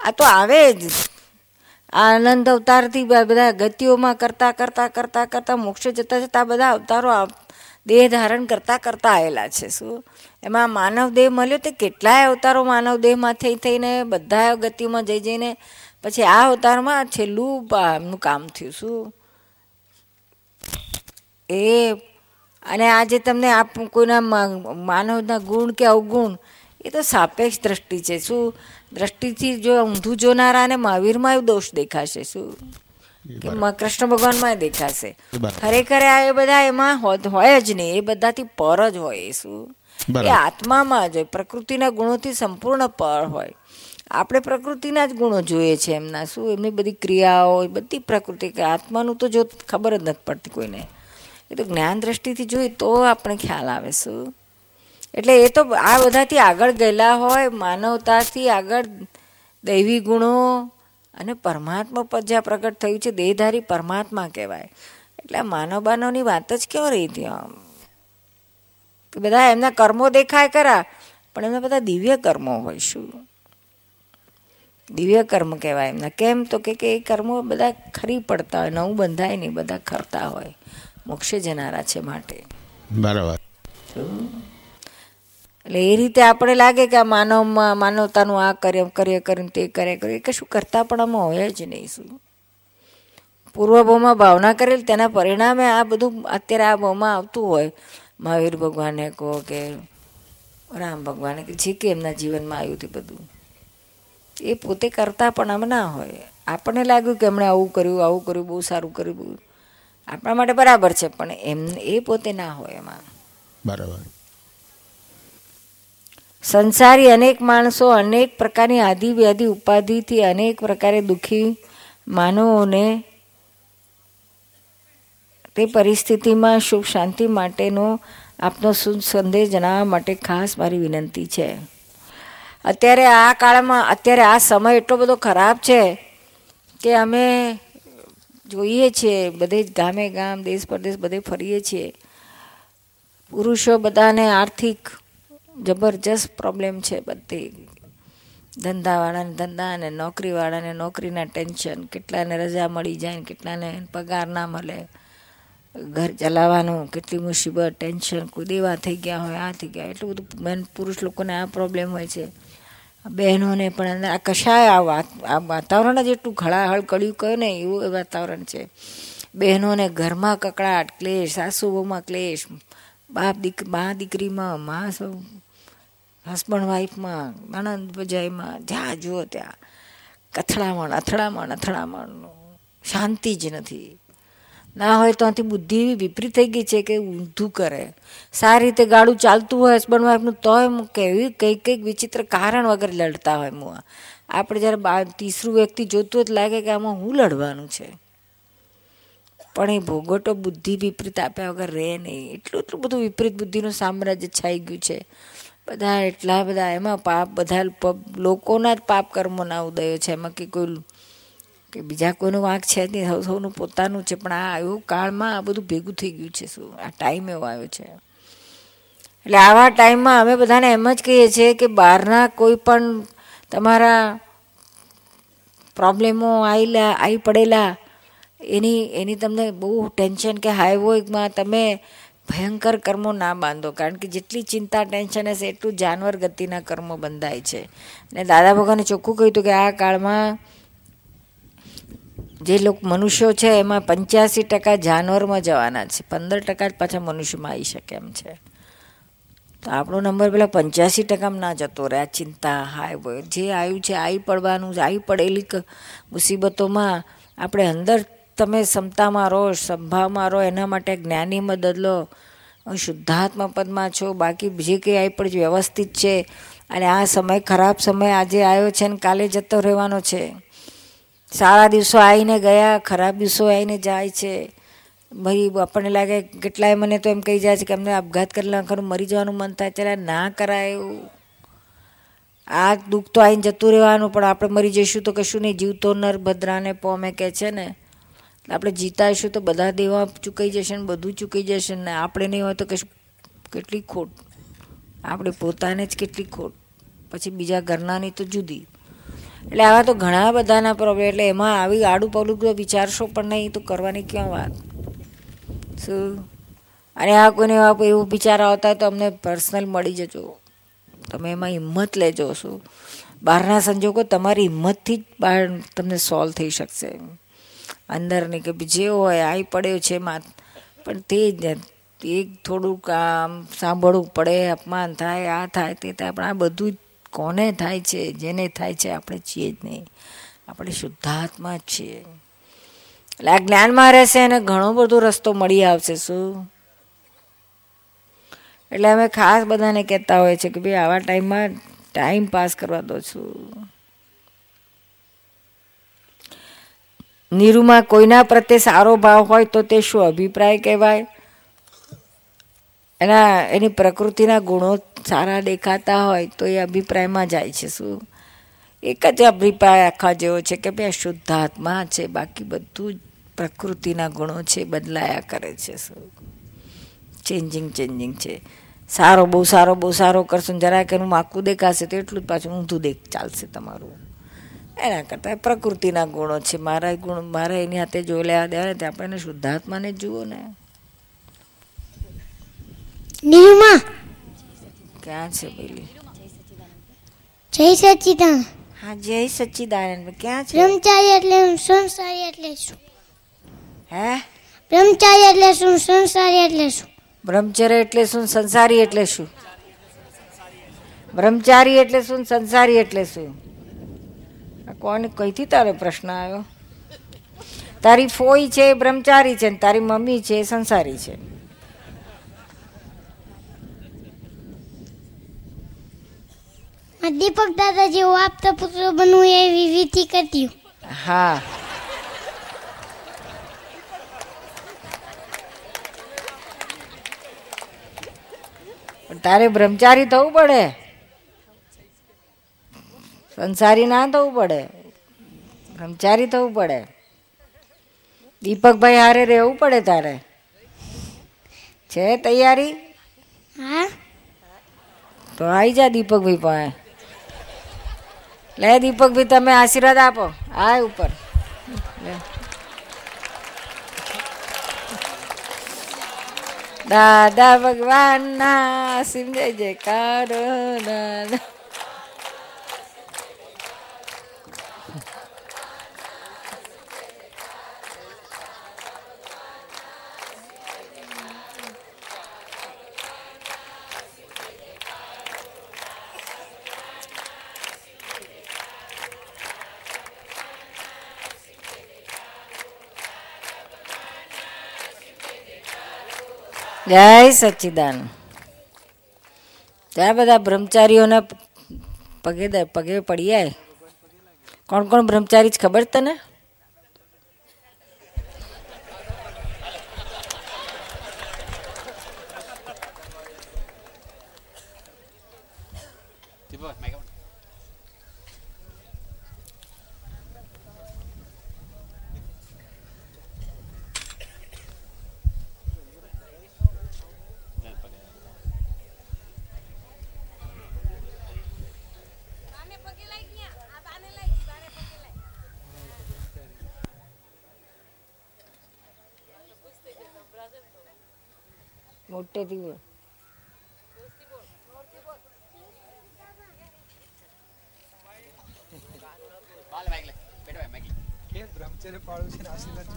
S1: આ તો આવે જ. આ આનંદ અવતારથી બધા ગતિઓમાં કરતા કરતા કરતા કરતા મોક્ષે જતા જતા બધા અવતારો દેહ ધારણ કરતાં કરતાં આવેલા છે. શું? એમાં માનવ દેહ મળ્યો તે કેટલાય અવતારો માનવ દેહમાં થઈ થઈને બધા ગતિમાં જઈ જઈને પછી આ અવતારમાં છેલ્લું એમનું કામ થયું. શું? એ અને આજે તમને આપ કોઈના માનવના ગુણ કે અવગુણ, એ તો સાપેક્ષ દ્રષ્ટિ છે. શું? દ્રષ્ટિથી જો ઊંધું જોનારાને મહાવીરમાં એવું દોષ દેખાશે. શું? કૃષ્ણ ભગવાનમાં દેખાશે. ખરેખર આ એ બધા એમાં હોય જ નહીં એ બધાથી પર જ હોય એ શું? એ આત્મામાં જ હોય પ્રકૃતિના ગુણોથી સંપૂર્ણ પર હોય. આપણે પ્રકૃતિના જ ગુણો જોઈએ છે એમના શું? એમની બધી ક્રિયાઓ એ બધી પ્રકૃતિ કે આત્માનું તો જો ખબર જ નથી પડતી કોઈને. એ તો જ્ઞાન દ્રષ્ટિથી જોઈએ તો આપણે ખ્યાલ આવે શું? એટલે એ તો આ બધાથી આગળ ગયેલા હોય માનવતાથી આગળ દૈવી ગુણો અને પરમાત્મા પદ જ્યાં પ્રગટ થયું છે દેહધારી પરમાત્મા કહેવાય. એટલે માનવ બાનવની વાત જ કેવો રહી હતી આમ? બધા એમના કર્મો દેખાય ખરા પણ એમના બધા દિવ્ય કર્મો હોય શું? દિવ્ય કર્મ કહેવાય એમના. કેમ? તો કે કે એ કર્મો બધા ખરી પડતા હોય નવું બંધાય નહીં બધા ખરતા હોય મોક્ષે જનારા છે માટે.
S10: બરાબર.
S1: એટલે એ રીતે આપણે લાગે કે આ માનવમાં માનવતાનું આ કરે કાર્ય કરીને તે કરે કરે એ કશું કરતા પણ આમાં હોય જ નહીં શું. પૂર્વભાવમાં ભાવના કરેલ, તેના પરિણામે આ બધું અત્યારે આ ભાવમાં આવતું હોય. મહાવીર ભગવાને કહો કે, રામ ભગવાને કે, જે કે એમના જીવનમાં આવ્યું તે બધું. એ પોતે કરતા પણ આમ ના હોય. આપણને લાગ્યું કે એમણે આવું કર્યું આવું કર્યું, બહુ સારું કર્યું આપણા માટે બરાબર છે, પણ એમ, એ પોતે ના હોય એમાં.
S10: બરાબર.
S1: સંસારી અનેક માણસો અનેક પ્રકારની આદિવ્યાધિ ઉપાધિથી અનેક પ્રકારે દુઃખી માનવોને તે પરિસ્થિતિમાં સુખ શાંતિ માટેનો આપનો શુભ સંદેશ જણાવવા માટે ખાસ મારી વિનંતી છે. અત્યારે આ કાળમાં, અત્યારે આ સમય એટલો બધો ખરાબ છે કે અમે જોઈએ છીએ, બધે જ ગામે ગામ દેશ પરદેશ બધે ફરીએ છીએ. પુરુષો બધાને આર્થિક જબરજસ્ત પ્રોબ્લેમ છે બધી. ધંધાવાળાને ધંધા અને નોકરીવાળાને નોકરીના ટેન્શન, કેટલાને રજા મળી જાય કેટલાને પગાર ના મળે. ઘર ચલાવવાનું કેટલી મુસીબત, ટેન્શન કોઈ દેવા થઈ ગયા હોય, આ થઈ ગયા. એટલું બધું બેન પુરુષ લોકોને આ પ્રોબ્લેમ હોય છે. બહેનોને પણ અંદર આ કશાય આ વાત, આ વાતાવરણ જ એટલું ખળાહળ કળ્યું કહ્યું ને એવું વાતાવરણ છે. બહેનોને ઘરમાં કકડાટ ક્લેશ સાસુ બહુમાં ક્લેશ, બાપ દીક, મા દીકરીમાં, મા સૌ હસબન્ડ વાઈફમાં આનંદ ભજાઈમાં જ્યાં જુઓ ત્યાં. અથડામણ અથડામણ અથડામણ શાંતિ જ નથી. ના હોય તો આથી બુદ્ધિ એવી વિપરીત થઈ ગઈ છે કે ઊંધું કરે. સારી રીતે ગાડું ચાલતું હોય હસબન્ડ વાઈફનું, તોય કેવી કંઈક કંઈક વિચિત્ર કારણ વગર લડતા હોય મુઆ આપણે જ્યારે બા, તીસરું વ્યક્તિ જોતું જ લાગે કે આમાં હું લડવાનું છે. પણ એ ભોગવટો બુદ્ધિ વિપરીત આપ્યા વગર રહે નહીં. એટલું એટલું બધું વિપરીત બુદ્ધિનું સામ્રાજ્ય છાઈ ગયું છે. બધા એટલા બધા એમાં પાપ, બધા પ- લોકોના જ પાપ કર્મોના ઉદયો છે. એમાં કે કોઈ કે બીજા કોઈનો વાંક છે નહીં. સૌ, સૌનું પોતાનું છે. પણ આ એવું કાળમાં આ બધું ભેગું થઈ ગયું છે શું? આ ટાઈમ એવો આવ્યો છે. એટલે આવા ટાઈમમાં અમે બધાને એમ જ કહીએ છીએ કે બહારના કોઈ પણ તમારા પ્રોબ્લેમો આવેલા આવી પડેલા, એની એની તમને બહુ ટેન્શન કે હાઈ હોયમાં તમે ભયંકર કર્મો ના બાંધો, કારણ કે જેટલી ચિંતા, ટેન્શન હશે, એટલું જાનવર ગતિના કર્મો બંધાય છે. અને દાદા ભગવાને ચોખ્ખું કહ્યું હતું કે આ કાળમાં જે લોકો મનુષ્યો છે, એમાં પંચ્યાસી ટકા જાનવરમાં જવાના છે. પંદર ટકા જ પાછા મનુષ્યમાં આવી શકે એમ છે. તો આપણો નંબર પેલા પંચ્યાસી ટકામાં ના જતો રહે. આ ચિંતા, હાય જે આવ્યું છે આવી પડવાનું આવી પડેલી મુસીબતોમાં આપણે અંદર તમે ક્ષમતામાં રહો, સંભાવમાં રહો, એના માટે જ્ઞાની મદદ લો શુદ્ધાત્મા પદમાં છો, બાકી જે કંઈ આવી પણ વ્યવસ્થિત છે. અને આ સમય ખરાબ સમય આજે આવ્યો છે ને કાલે જતો રહેવાનો છે. સારા દિવસો આવીને ગયા, ખરાબ દિવસો આવીને જાય છે. ભાઈ, આપણને લાગે કેટલાય મને તો એમ કહી જાય છે કે અમને આપઘાત કરેલા ખરું મરી જવાનું મન થાય ત્યારે ના કરાય એવું. આ દુઃખ તો આવીને જતું રહેવાનું, પણ આપણે મરી જઈશું તો કશું નહીં. જીવતો નર, ભદ્રાને પોમે કહે છે ને. આપણે જીતાશું તો બધા દેવા ચૂકાઈ જશે ને બધું ચૂકાઈ જશે ને આપણે નહીં હોય તો કશું કેટલી ખોટ. આપણે પોતાને જ કેટલી ખોટ. પછી બીજા ઘરનાની તો જુદી. એટલે આવા તો ઘણા બધાના પ્રોબ્લેમ એટલે એમાં આવી આડું પગલું વિચારશો પણ નહીં તો કરવાની ક્યાં વાત? શું? અને આ કોઈને એવા વિચાર આવતા તો અમને પર્સનલ મળી જજો. તમે એમાં હિંમત લેજો શું? બહારના સંજોગો તમારી હિંમતથી જ બહાર તમને સોલ્વ થઈ શકશે. અંદરની કે જે હોય આવી પડ્યો છે માં પણ તે જ એક થોડુંક આમ સાંભળવું પડે, અપમાન થાય, આ થાય, તે થાય. પણ આ બધું જ કોને થાય છે, જેને થાય છે, આપણે છીએ જ નહીં. આપણે શુદ્ધાત્મા છીએ. એટલે આ જ્ઞાનમાં રહેશે અને ઘણો બધો રસ્તો મળી આવશે, શું? એટલે અમે ખાસ બધાને કહેતા હોય છે કે ભાઈ આવા ટાઈમમાં ટાઈમ પાસ કરવા દો છું નીરુમાં કોઈના પ્રત્યે સારો ભાવ હોય તો તે શું અભિપ્રાય કહેવાય? એના, એની પ્રકૃતિના ગુણો સારા દેખાતા હોય તો એ અભિપ્રાયમાં જાય છે શું? એક જ અભિપ્રાય આખા જેવો છે કે ભાઈ આ શુદ્ધાત્મા છે, બાકી બધું જ પ્રકૃતિના ગુણો છે, બદલાયા કરે છે શું? ચેન્જિંગ ચેન્જિંગ છે. સારો, બહુ સારો બહુ સારો કરશો જરાક એનું માકું દેખાશે તો એટલું જ પાછું ઊંધું દેખ, ચાલશે તમારું. એના કરતાં પ્રકૃતિના ગુણો છે. મારા ગુણ મારા એની હાથે જોઈ લેવા દેવા ને આપણે એને શુદ્ધાત્માને જુઓ ને.
S11: નીરુમા
S1: ક્યાં છે પેલી?
S11: જય સચિદાન
S1: હા જય સચિદાનંદ. ક્યાં છે?
S11: બ્રહ્મચારી એટલે સંસારી એટલે શું?
S1: હે?
S11: બ્રહ્મચારી એટલે શું સંસારી એટલે શું?
S1: બ્રહ્મચર્ય એટલે શું સંસારી એટલે શું? બ્રહ્મચારી એટલે શું સંસારી એટલે શું? કોણ કઈથી તારો પ્રશ્ન આવ્યો? તારી ફોઈ છે એ બ્રહ્મચારી છે ને તારી મમ્મી છે એ સંસારી છે.
S11: દીપક દાદા જેવું આપતા પુત્ર બનવું એવી વિધિ કરતી
S1: હા. તારે બ્રહ્મચારી થવું પડે? સંસારી ના થવું પડે. બ્રહ્મચારી થવું પડે. દીપકભાઈ હારે રહેવું પડે તારે. છે તૈયારી?
S11: હા.
S1: તો આવી જા દીપકભાઈ પાસે. લે દીપકભાઈ તમે આશીર્વાદ આપો. આ ઉપર. દાદા ભગવાન ના સિમ જય જયકાર દાદા જય સચ્ચિદાન. ત્યાં બધા બ્રહ્મચારીઓને પગે પગે પડી જાય કોણ કોણ બ્રહ્મચારી જ ખબર તને?
S12: બ્રહ્મચર્ય પાળવું છે ને આશીર્વાદ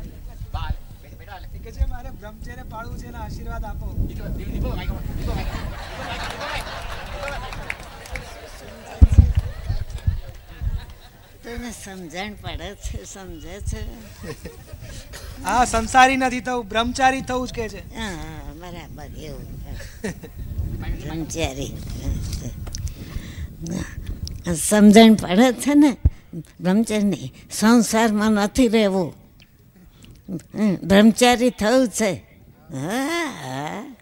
S12: કે છે મારે બ્રહ્મચર્ય પાળવું છે ને આશીર્વાદ આપો.
S13: તો એને સમજણ પડે છે સમજે છે.
S12: હા સંસારી નથી થવું બ્રહ્મચારી થવું જ કે છે.
S13: હા. એવું. બ્રહ્મચારી સમજણ પડે છે ને? બ્રહ્મચારી સંસારમાં નથી રહેવું. હમ, બ્રહ્મચારી થવું છે. હા.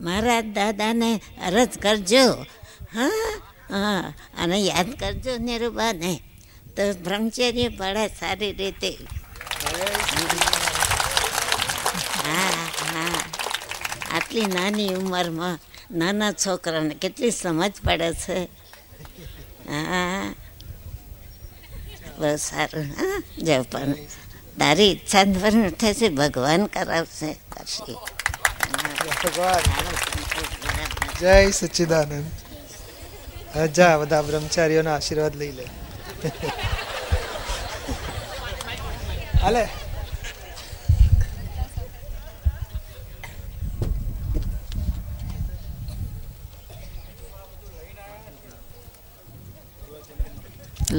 S13: મારા દાદાને અરજ કરજો. હા. હા. અને યાદ કરજો નિરૂબાને. તો બ્રહ્મચર્ય પડે સારી રીતે. આટલી નાની ઉંમરમાં નાના છોકરાને કેટલી સમજ પડે છે? હા. બહુ સારું, હા. જાઓ પણ. તારી ઈચ્છા ધ્વનિ થશે ભગવાન કરાવશે. કરશે
S12: જય સચ્ચિદાનંદ. હજા બધા બ્રહ્મચારીઓના આશીર્વાદ લઈ લે. હાલે.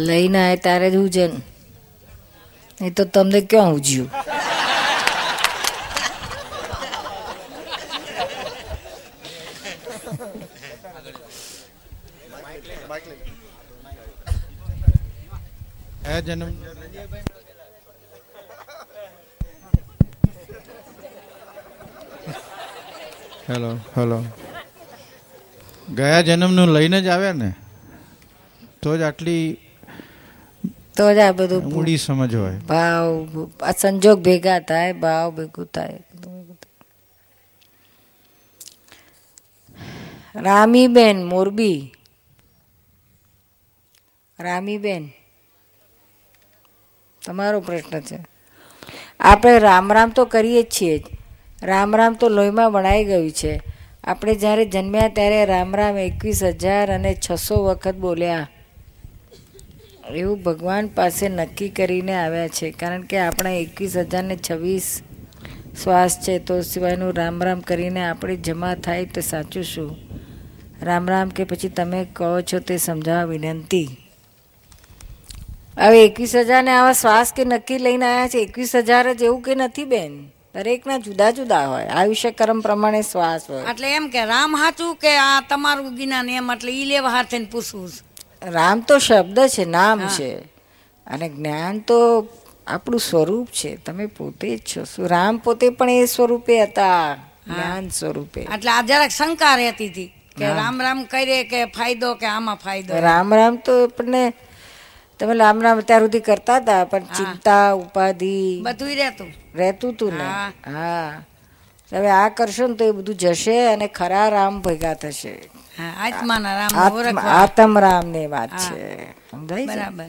S1: લઈને આવે તારે જ ઉજન. નહીં તો તમને ક્યાં ઉજ્યું?
S14: જન્મ. હેલો હેલો ગયા જન્મનું લઈને જ આવ્યા ને? તો જ આટલી
S1: તો જ આ બધું
S14: મૂડી સમજ હોય.
S1: ભાવ આ સંજોગ ભેગા થાય ભાવ ભેગું થાય. રામીબેન મોરબી. રામીબેન તમારો પ્રશ્ન છે. આપણે રામ રામ તો કરીએ જ છીએ. જ રામ રામ તો લોહીમાં વણાઈ ગયું છે. આપણે જ્યારે જન્મ્યા ત્યારે રામ રામ એકવીસ હજાર અને છસો વખત બોલ્યા. એવું ભગવાન પાસે નક્કી કરીને આવ્યા છે. કારણ કે આપણા એકવીસ હજાર ને છવ્વીસ શ્વાસ છે, તો સિવાયનું રામ રામ કરીને આપણે જમા થાય તો સાચું શું? રામ રામ કે પછી તમે કહો છો તે સમજાવવા વિનંતી. હવે એકવીસ હજારને આવા શ્વાસ કે નક્કી લઈને આવ્યા છે? એકવીસ હજાર જ એવું કે નથી, બેન? દરેકના જુદા જુદા હોય. આયુષ્ય કર્મ પ્રમાણે શ્વાસ હોય.
S15: એટલે એમ કે રામ હાચું કે આ તમારું જ્ઞાન એમ એટલે ઈ લેવા હાથે પૂછવું
S1: રામ તો શબ્દ છે નામ છે. અને જ્ઞાન તો આપણું સ્વરૂપ છે. તમે પોતે જ છો. શું રામ પોતે પણ એ સ્વરૂપે હતા? જ્ઞાન સ્વરૂપે.
S15: એટલે આ જરાક શંકા રહેતી હતી કે. રામ રામ કરે કે ફાયદો કે આમાં ફાયદો?
S1: રામ રામ તો આપણને તમે રામ રામ અત્યાર સુધી કરતા હતા પણ ચિંતા ઉપાધિ
S15: બધું રહેતું.
S1: રહેતું તું ને. હા. હવે આ કરશો ને તો એ બધું જશે અને ખરા રામ ભેગા થશે.
S15: હા આત્માના રામ
S1: આત્મ- રામની વાત છે. સમજાય
S15: બરાબર.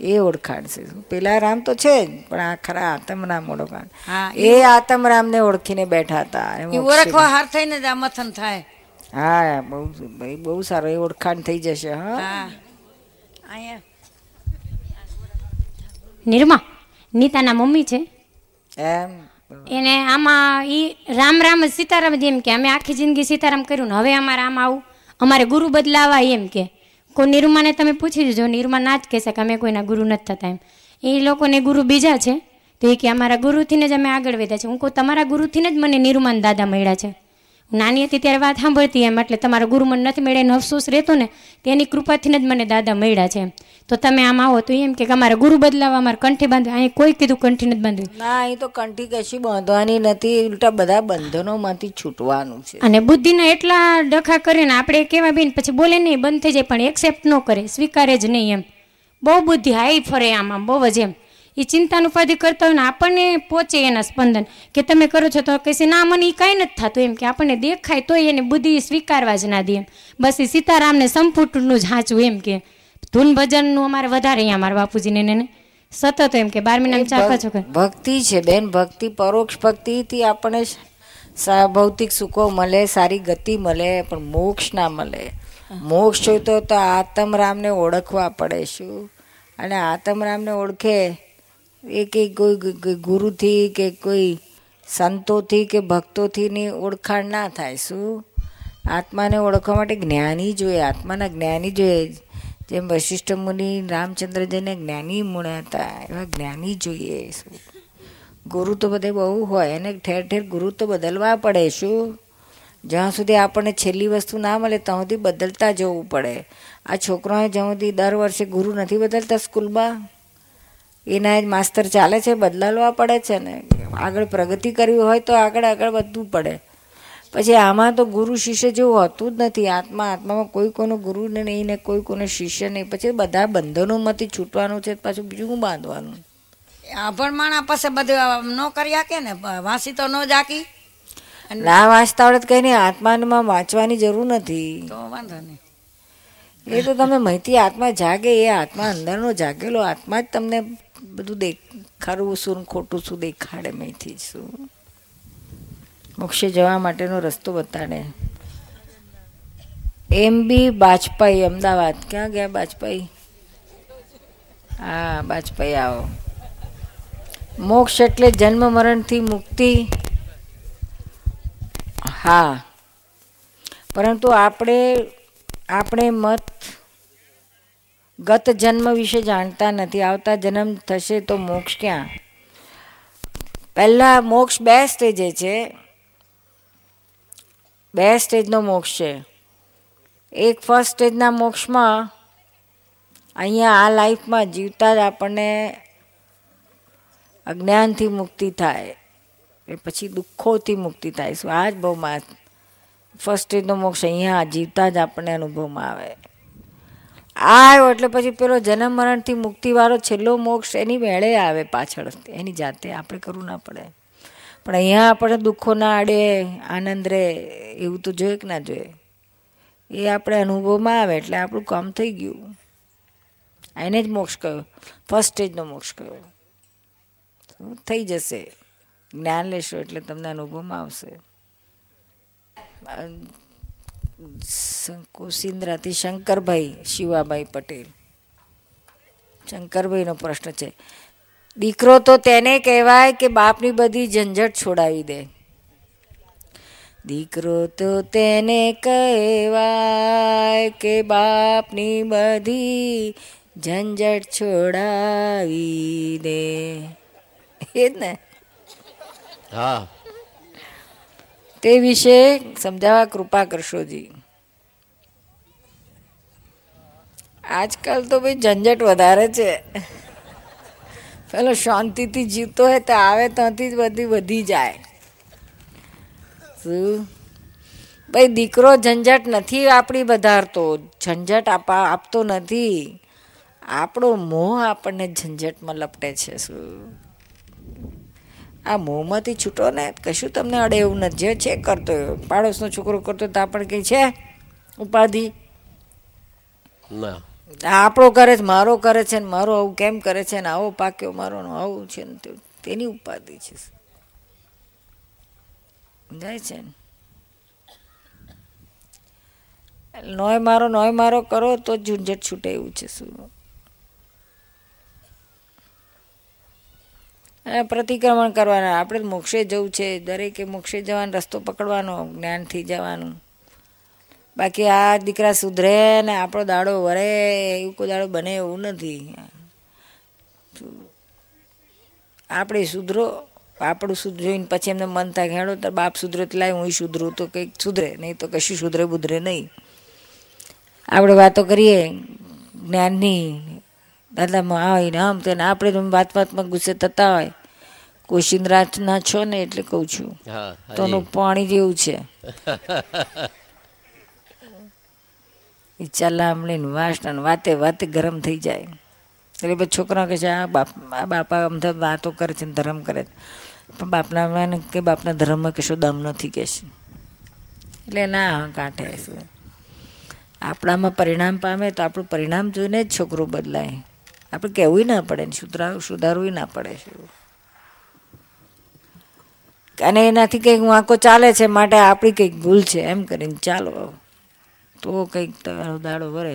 S1: એ ઓળખાણ છે પેલા રામ તો છે જ પણ આ ખરા આતમરામ ઓળખાણ
S15: હા,
S1: એ આતમરામ ને ઓળખીને બેઠા હતા.
S15: ઓળખવા હાર થઈને જ આમથન મથન થાય.
S1: હા બહુ ભાઈ બહુ સારો એ ઓળખાણ થઈ જશે હા.
S15: હા. અહીંયા
S16: નિર્મા નીતાના મમ્મી છે?
S1: એમ.
S16: એને આમાં ઈ રામ રામ જ સીતારામ જેમ કે અમે આખી જિંદગી સીતારામ કર્યું ને હવે અમારે આમ આવું, અમારે ગુરુ બદલાવા એમ કે. કોઈ નિરૂમાને તમે પૂછી જોજો નિરૂમા ના જ કહેશે કે અમે કોઈના ગુરુ નથી થતા એમ. એ લોકોને ગુરુ બીજા છે. તો એ કે અમારા ગુરુથીને જ અમે આગળ વધ્યા છે. હું કહું, તમારા ગુરુથીને જ મને નિરૂમાન દાદા મળ્યા છે. નાની હતી ત્યારે વાત સાંભળતી એમ એટલે તમારા ગુરુ મને નથી મળે એનો અફસોસ રહેતો ને તેની કૃપાથી જ મને દાદા મળ્યા છે તો તમે આમ આવો તો એમ કે અમારે ગુરુ બદલાવા અમારે કંઠી બાંધવી અહીં કોઈ કીધું કંઠી નથી બાંધવી.
S1: ના અહીં તો કંઠી કશી બાંધવાની નથી ઉલટા બધા બંધનોમાંથી છૂટવાનું છે.
S16: અને બુદ્ધિના એટલા ડખા કરીને આપણે કેવા બેન પછી બોલે નહીં બંધ થઈ જાય પણ એક્સેપ્ટ ન કરે સ્વીકારે જ નહીં એમ. બહુ બુદ્ધિ હાઈ ફરે આમ આમ બહુ જ એમ. એ ચિંતાનું ઉપાધિ કરતા હોય ને આપણને પહોંચે એના સ્પંદન. કે તમે કરો છો તો કહેશે ના મને એ કાંઈ નથી થતું. એમ કે આપણને દેખાય તોય એને બુદ્ધિ સ્વીકારવા જ ના દે એમ. બસ એ સીતારામને સંપૂર્ણનું જ હાચું એમ કે ધૂન ભજનનું અમારે વધારે અહીંયા અમારા બાપુજીને ને એને સતત એમ કે બાર મહિનામાં ચાખા પાંચ
S1: ભક્તિ છે બેન ભક્તિ પરોક્ષ ભક્તિથી આપણને ભૌતિક સુખો મળે સારી ગતિ મળે પણ મોક્ષ ના મળે. મોક્ષ જોઈતો તો આતમરામને ઓળખવા પડે શું? અને આતમરામને ઓળખે એ કે કોઈ ગુરુથી કે કોઈ સંતોથી કે ભક્તોથી ની ઓળખાણ ના થાય, શું? આત્માને ઓળખવા માટે જ્ઞાની જોઈએ, આત્માના જ્ઞાની જોઈએ. જેમ વશિષ્ઠ મુનિ રામચંદ્રજીને જ્ઞાની મુણ્યા હતા, એવા જ્ઞાની જોઈએ, શું? ગુરુ તો બધે બહુ હોય અને ઠેર ઠેર ગુરુ તો બદલવા પડે, શું? જ્યાં સુધી આપણને છેલ્લી વસ્તુ ના મળે, ત્યાં સુધી બદલતા જવું પડે. આ છોકરાઓએ જ્યાં સુધી દર વર્ષે ગુરુ નથી બદલતા સ્કૂલમાં? એના જ માસ્તર ચાલે છે બદલાવવા પડે છે ને. આગળ પ્રગતિ કરવી હોય તો આગળ આગળ વધવું પડે. પછી આમાં તો ગુરુ શિષ્ય જેવું હોતું જ નથી. આત્મા આત્મામાં કોઈ કોનો ગુરુ નહીં ને કોઈ કોનો શિષ્ય નહીં. પછી બધા બંધનોમાંથી છૂટવાનું છે પાછું બીજું બાંધવાનું?
S15: અભણ માણા પાસે બધું ન કરી કે ને? વાંસી તો ન જાકી
S1: ના વાંચતા આવડે કઈ નહીં આત્મામાં વાંચવાની જરૂર નથી.
S15: તો વાંધો નહીં.
S1: એ તો તમે માહિતી આત્મા જાગે એ આત્મા અંદરનો જાગેલો આત્મા જ તમને બધું દેખ, ખરું શું ખોટું શું દેખાડે મેથી શું. મોક્ષે જવા માટેનો રસ્તો બતાડે. એમ બી બાજપાઈ, અમદાવાદ. ક્યાં ગયા બાજપાઈ? હા, બાજપાઈ આવો. મોક્ષ એટલે જન્મ મરણથી મુક્તિ. હા. પરંતુ આપણે આપણે મત ગત જન્મ વિશે જાણતા નથી. આવતા જન્મ થશે તો મોક્ષ ક્યાં? પહેલાં મોક્ષ બે સ્ટેજે છે. બે સ્ટેજનો મોક્ષ છે. એક ફર્સ્ટ સ્ટેજના મોક્ષમાં અહીંયા આ લાઈફમાં જીવતા જ આપણને અજ્ઞાનથી મુક્તિ થાય. એ પછી દુઃખોથી મુક્તિ થાય. શું આ જ બહુ ફર્સ્ટ સ્ટેજનો મોક્ષ અહીંયા જીવતા જ આપણને અનુભવમાં આવે. આવ્યો એટલે પછી પેલો જન્મ મરણથી મુક્તિવાળો છેલ્લો મોક્ષ એની વેળે આવે પાછળ. એની જાતે આપણે કરવું ના પડે. પણ અહીંયા આપણે દુઃખો ના આડે, આનંદ રહે, એવું તો જોઈએ કે ના જોઈએ? એ આપણે અનુભવમાં આવે એટલે આપણું કામ થઈ ગયું. એને જ મોક્ષ કહ્યો ફર્સ્ટ સ્ટેજનો મોક્ષ કહ્યો થઈ જશે. જ્ઞાન લેશો એટલે તમને અનુભવમાં આવશે. કુશિન્દ્રાથી શંકરભાઈ શિવાભાઈ પટેલ. શંકરભાઈનો પ્રશ્ન છે. દીકરો તો તેને કહેવાય કે બાપની બધી ઝંઝટ છોડાવી દે. દીકરો તો તેને કહેવાય કે બાપની બધી ઝંઝટ છોડાવી દે. એ જ ને?
S4: હા.
S1: તે વિશે સમજાવવા કૃપા કરશોજી આજકાલ તો ભાઈ ઝંઝટ વધારે છે. પેલો શાંતિથી જીવતો હોય તો આવે ત્યાંથી જ બધી વધી જાય. શું? ભાઈ દીકરો ઝંઝટ નથી આપણી વધારતો ઝંઝટ આપા આપતો નથી. આપણો મોહ આપણને ઝંઝટમાં લપટે છે, શું? આ મોંમાંથી છૂટો ને કશું તમને અડે એવું નથી. જે છે કરતો પાડોશનો છોકરો કરતો તો પણ કંઈ છે ઉપાધિ?
S4: ના.
S1: આપણો કરે છે મારો કરે છે ને મારો આવું કેમ કરે છે ને આવો પાક્યો મારો ને આવું છે ને તેની ઉપાધિ છે. જાય છે ને? નોય મારો નોય મારો કરો તો ઝુંઝટ છૂટે એવું છે શું? અને પ્રતિક્રમણ કરવાના. આપણે મોક્ષે જવું છે. દરેકે મોક્ષે જવાનો રસ્તો પકડવાનો, જ્ઞાનથી જવાનું. બાકી આ દીકરા સુધરે ને આપણો દાડો વરે, એવું કોઈ દાડો બને એવું નથી. આપણે સુધરો, આપણું સુધરીને પછી એમને મન થાય હેડો તો બાપ સુધરે તો લાય હું સુધરું તો કંઈક સુધરે, નહીં તો કશું સુધરે બુધરે નહીં. આપણે વાતો કરીએ જ્ઞાનની. દાદામાં હોય ને આમ તેને આપણે તો વાત વાતમાં ગુસ્સે થતા હોય. કોશિંદરાજના છો ને એટલે કહું છું.
S4: તો
S1: પાણી જેવું છે. એ ચલામણી ને વાસણ વાતે વાતે ગરમ થઈ જાય. એટલે બધા છોકરા કહે છે આ બાપ આ બાપા આમ તો વાતો કરે છે ધર્મ કરે છે. પણ બાપના કે બાપના ધર્મમાં કશો દમ નથી કે છે. એટલે ના કાંઠે છે. આપણામાં પરિણામ પામે તો આપણું પરિણામ જોઈને જ છોકરો બદલાય. આપણે કહેવું ના પડે ને સુધારવું સુધારવું ના પડે છે અને એનાથી કંઈક વાંકો ચાલે છે, માટે આપણી કંઈક ભૂલ છે, એમ કરીને ચાલો તો કંઈક તમારો દાડો વરે.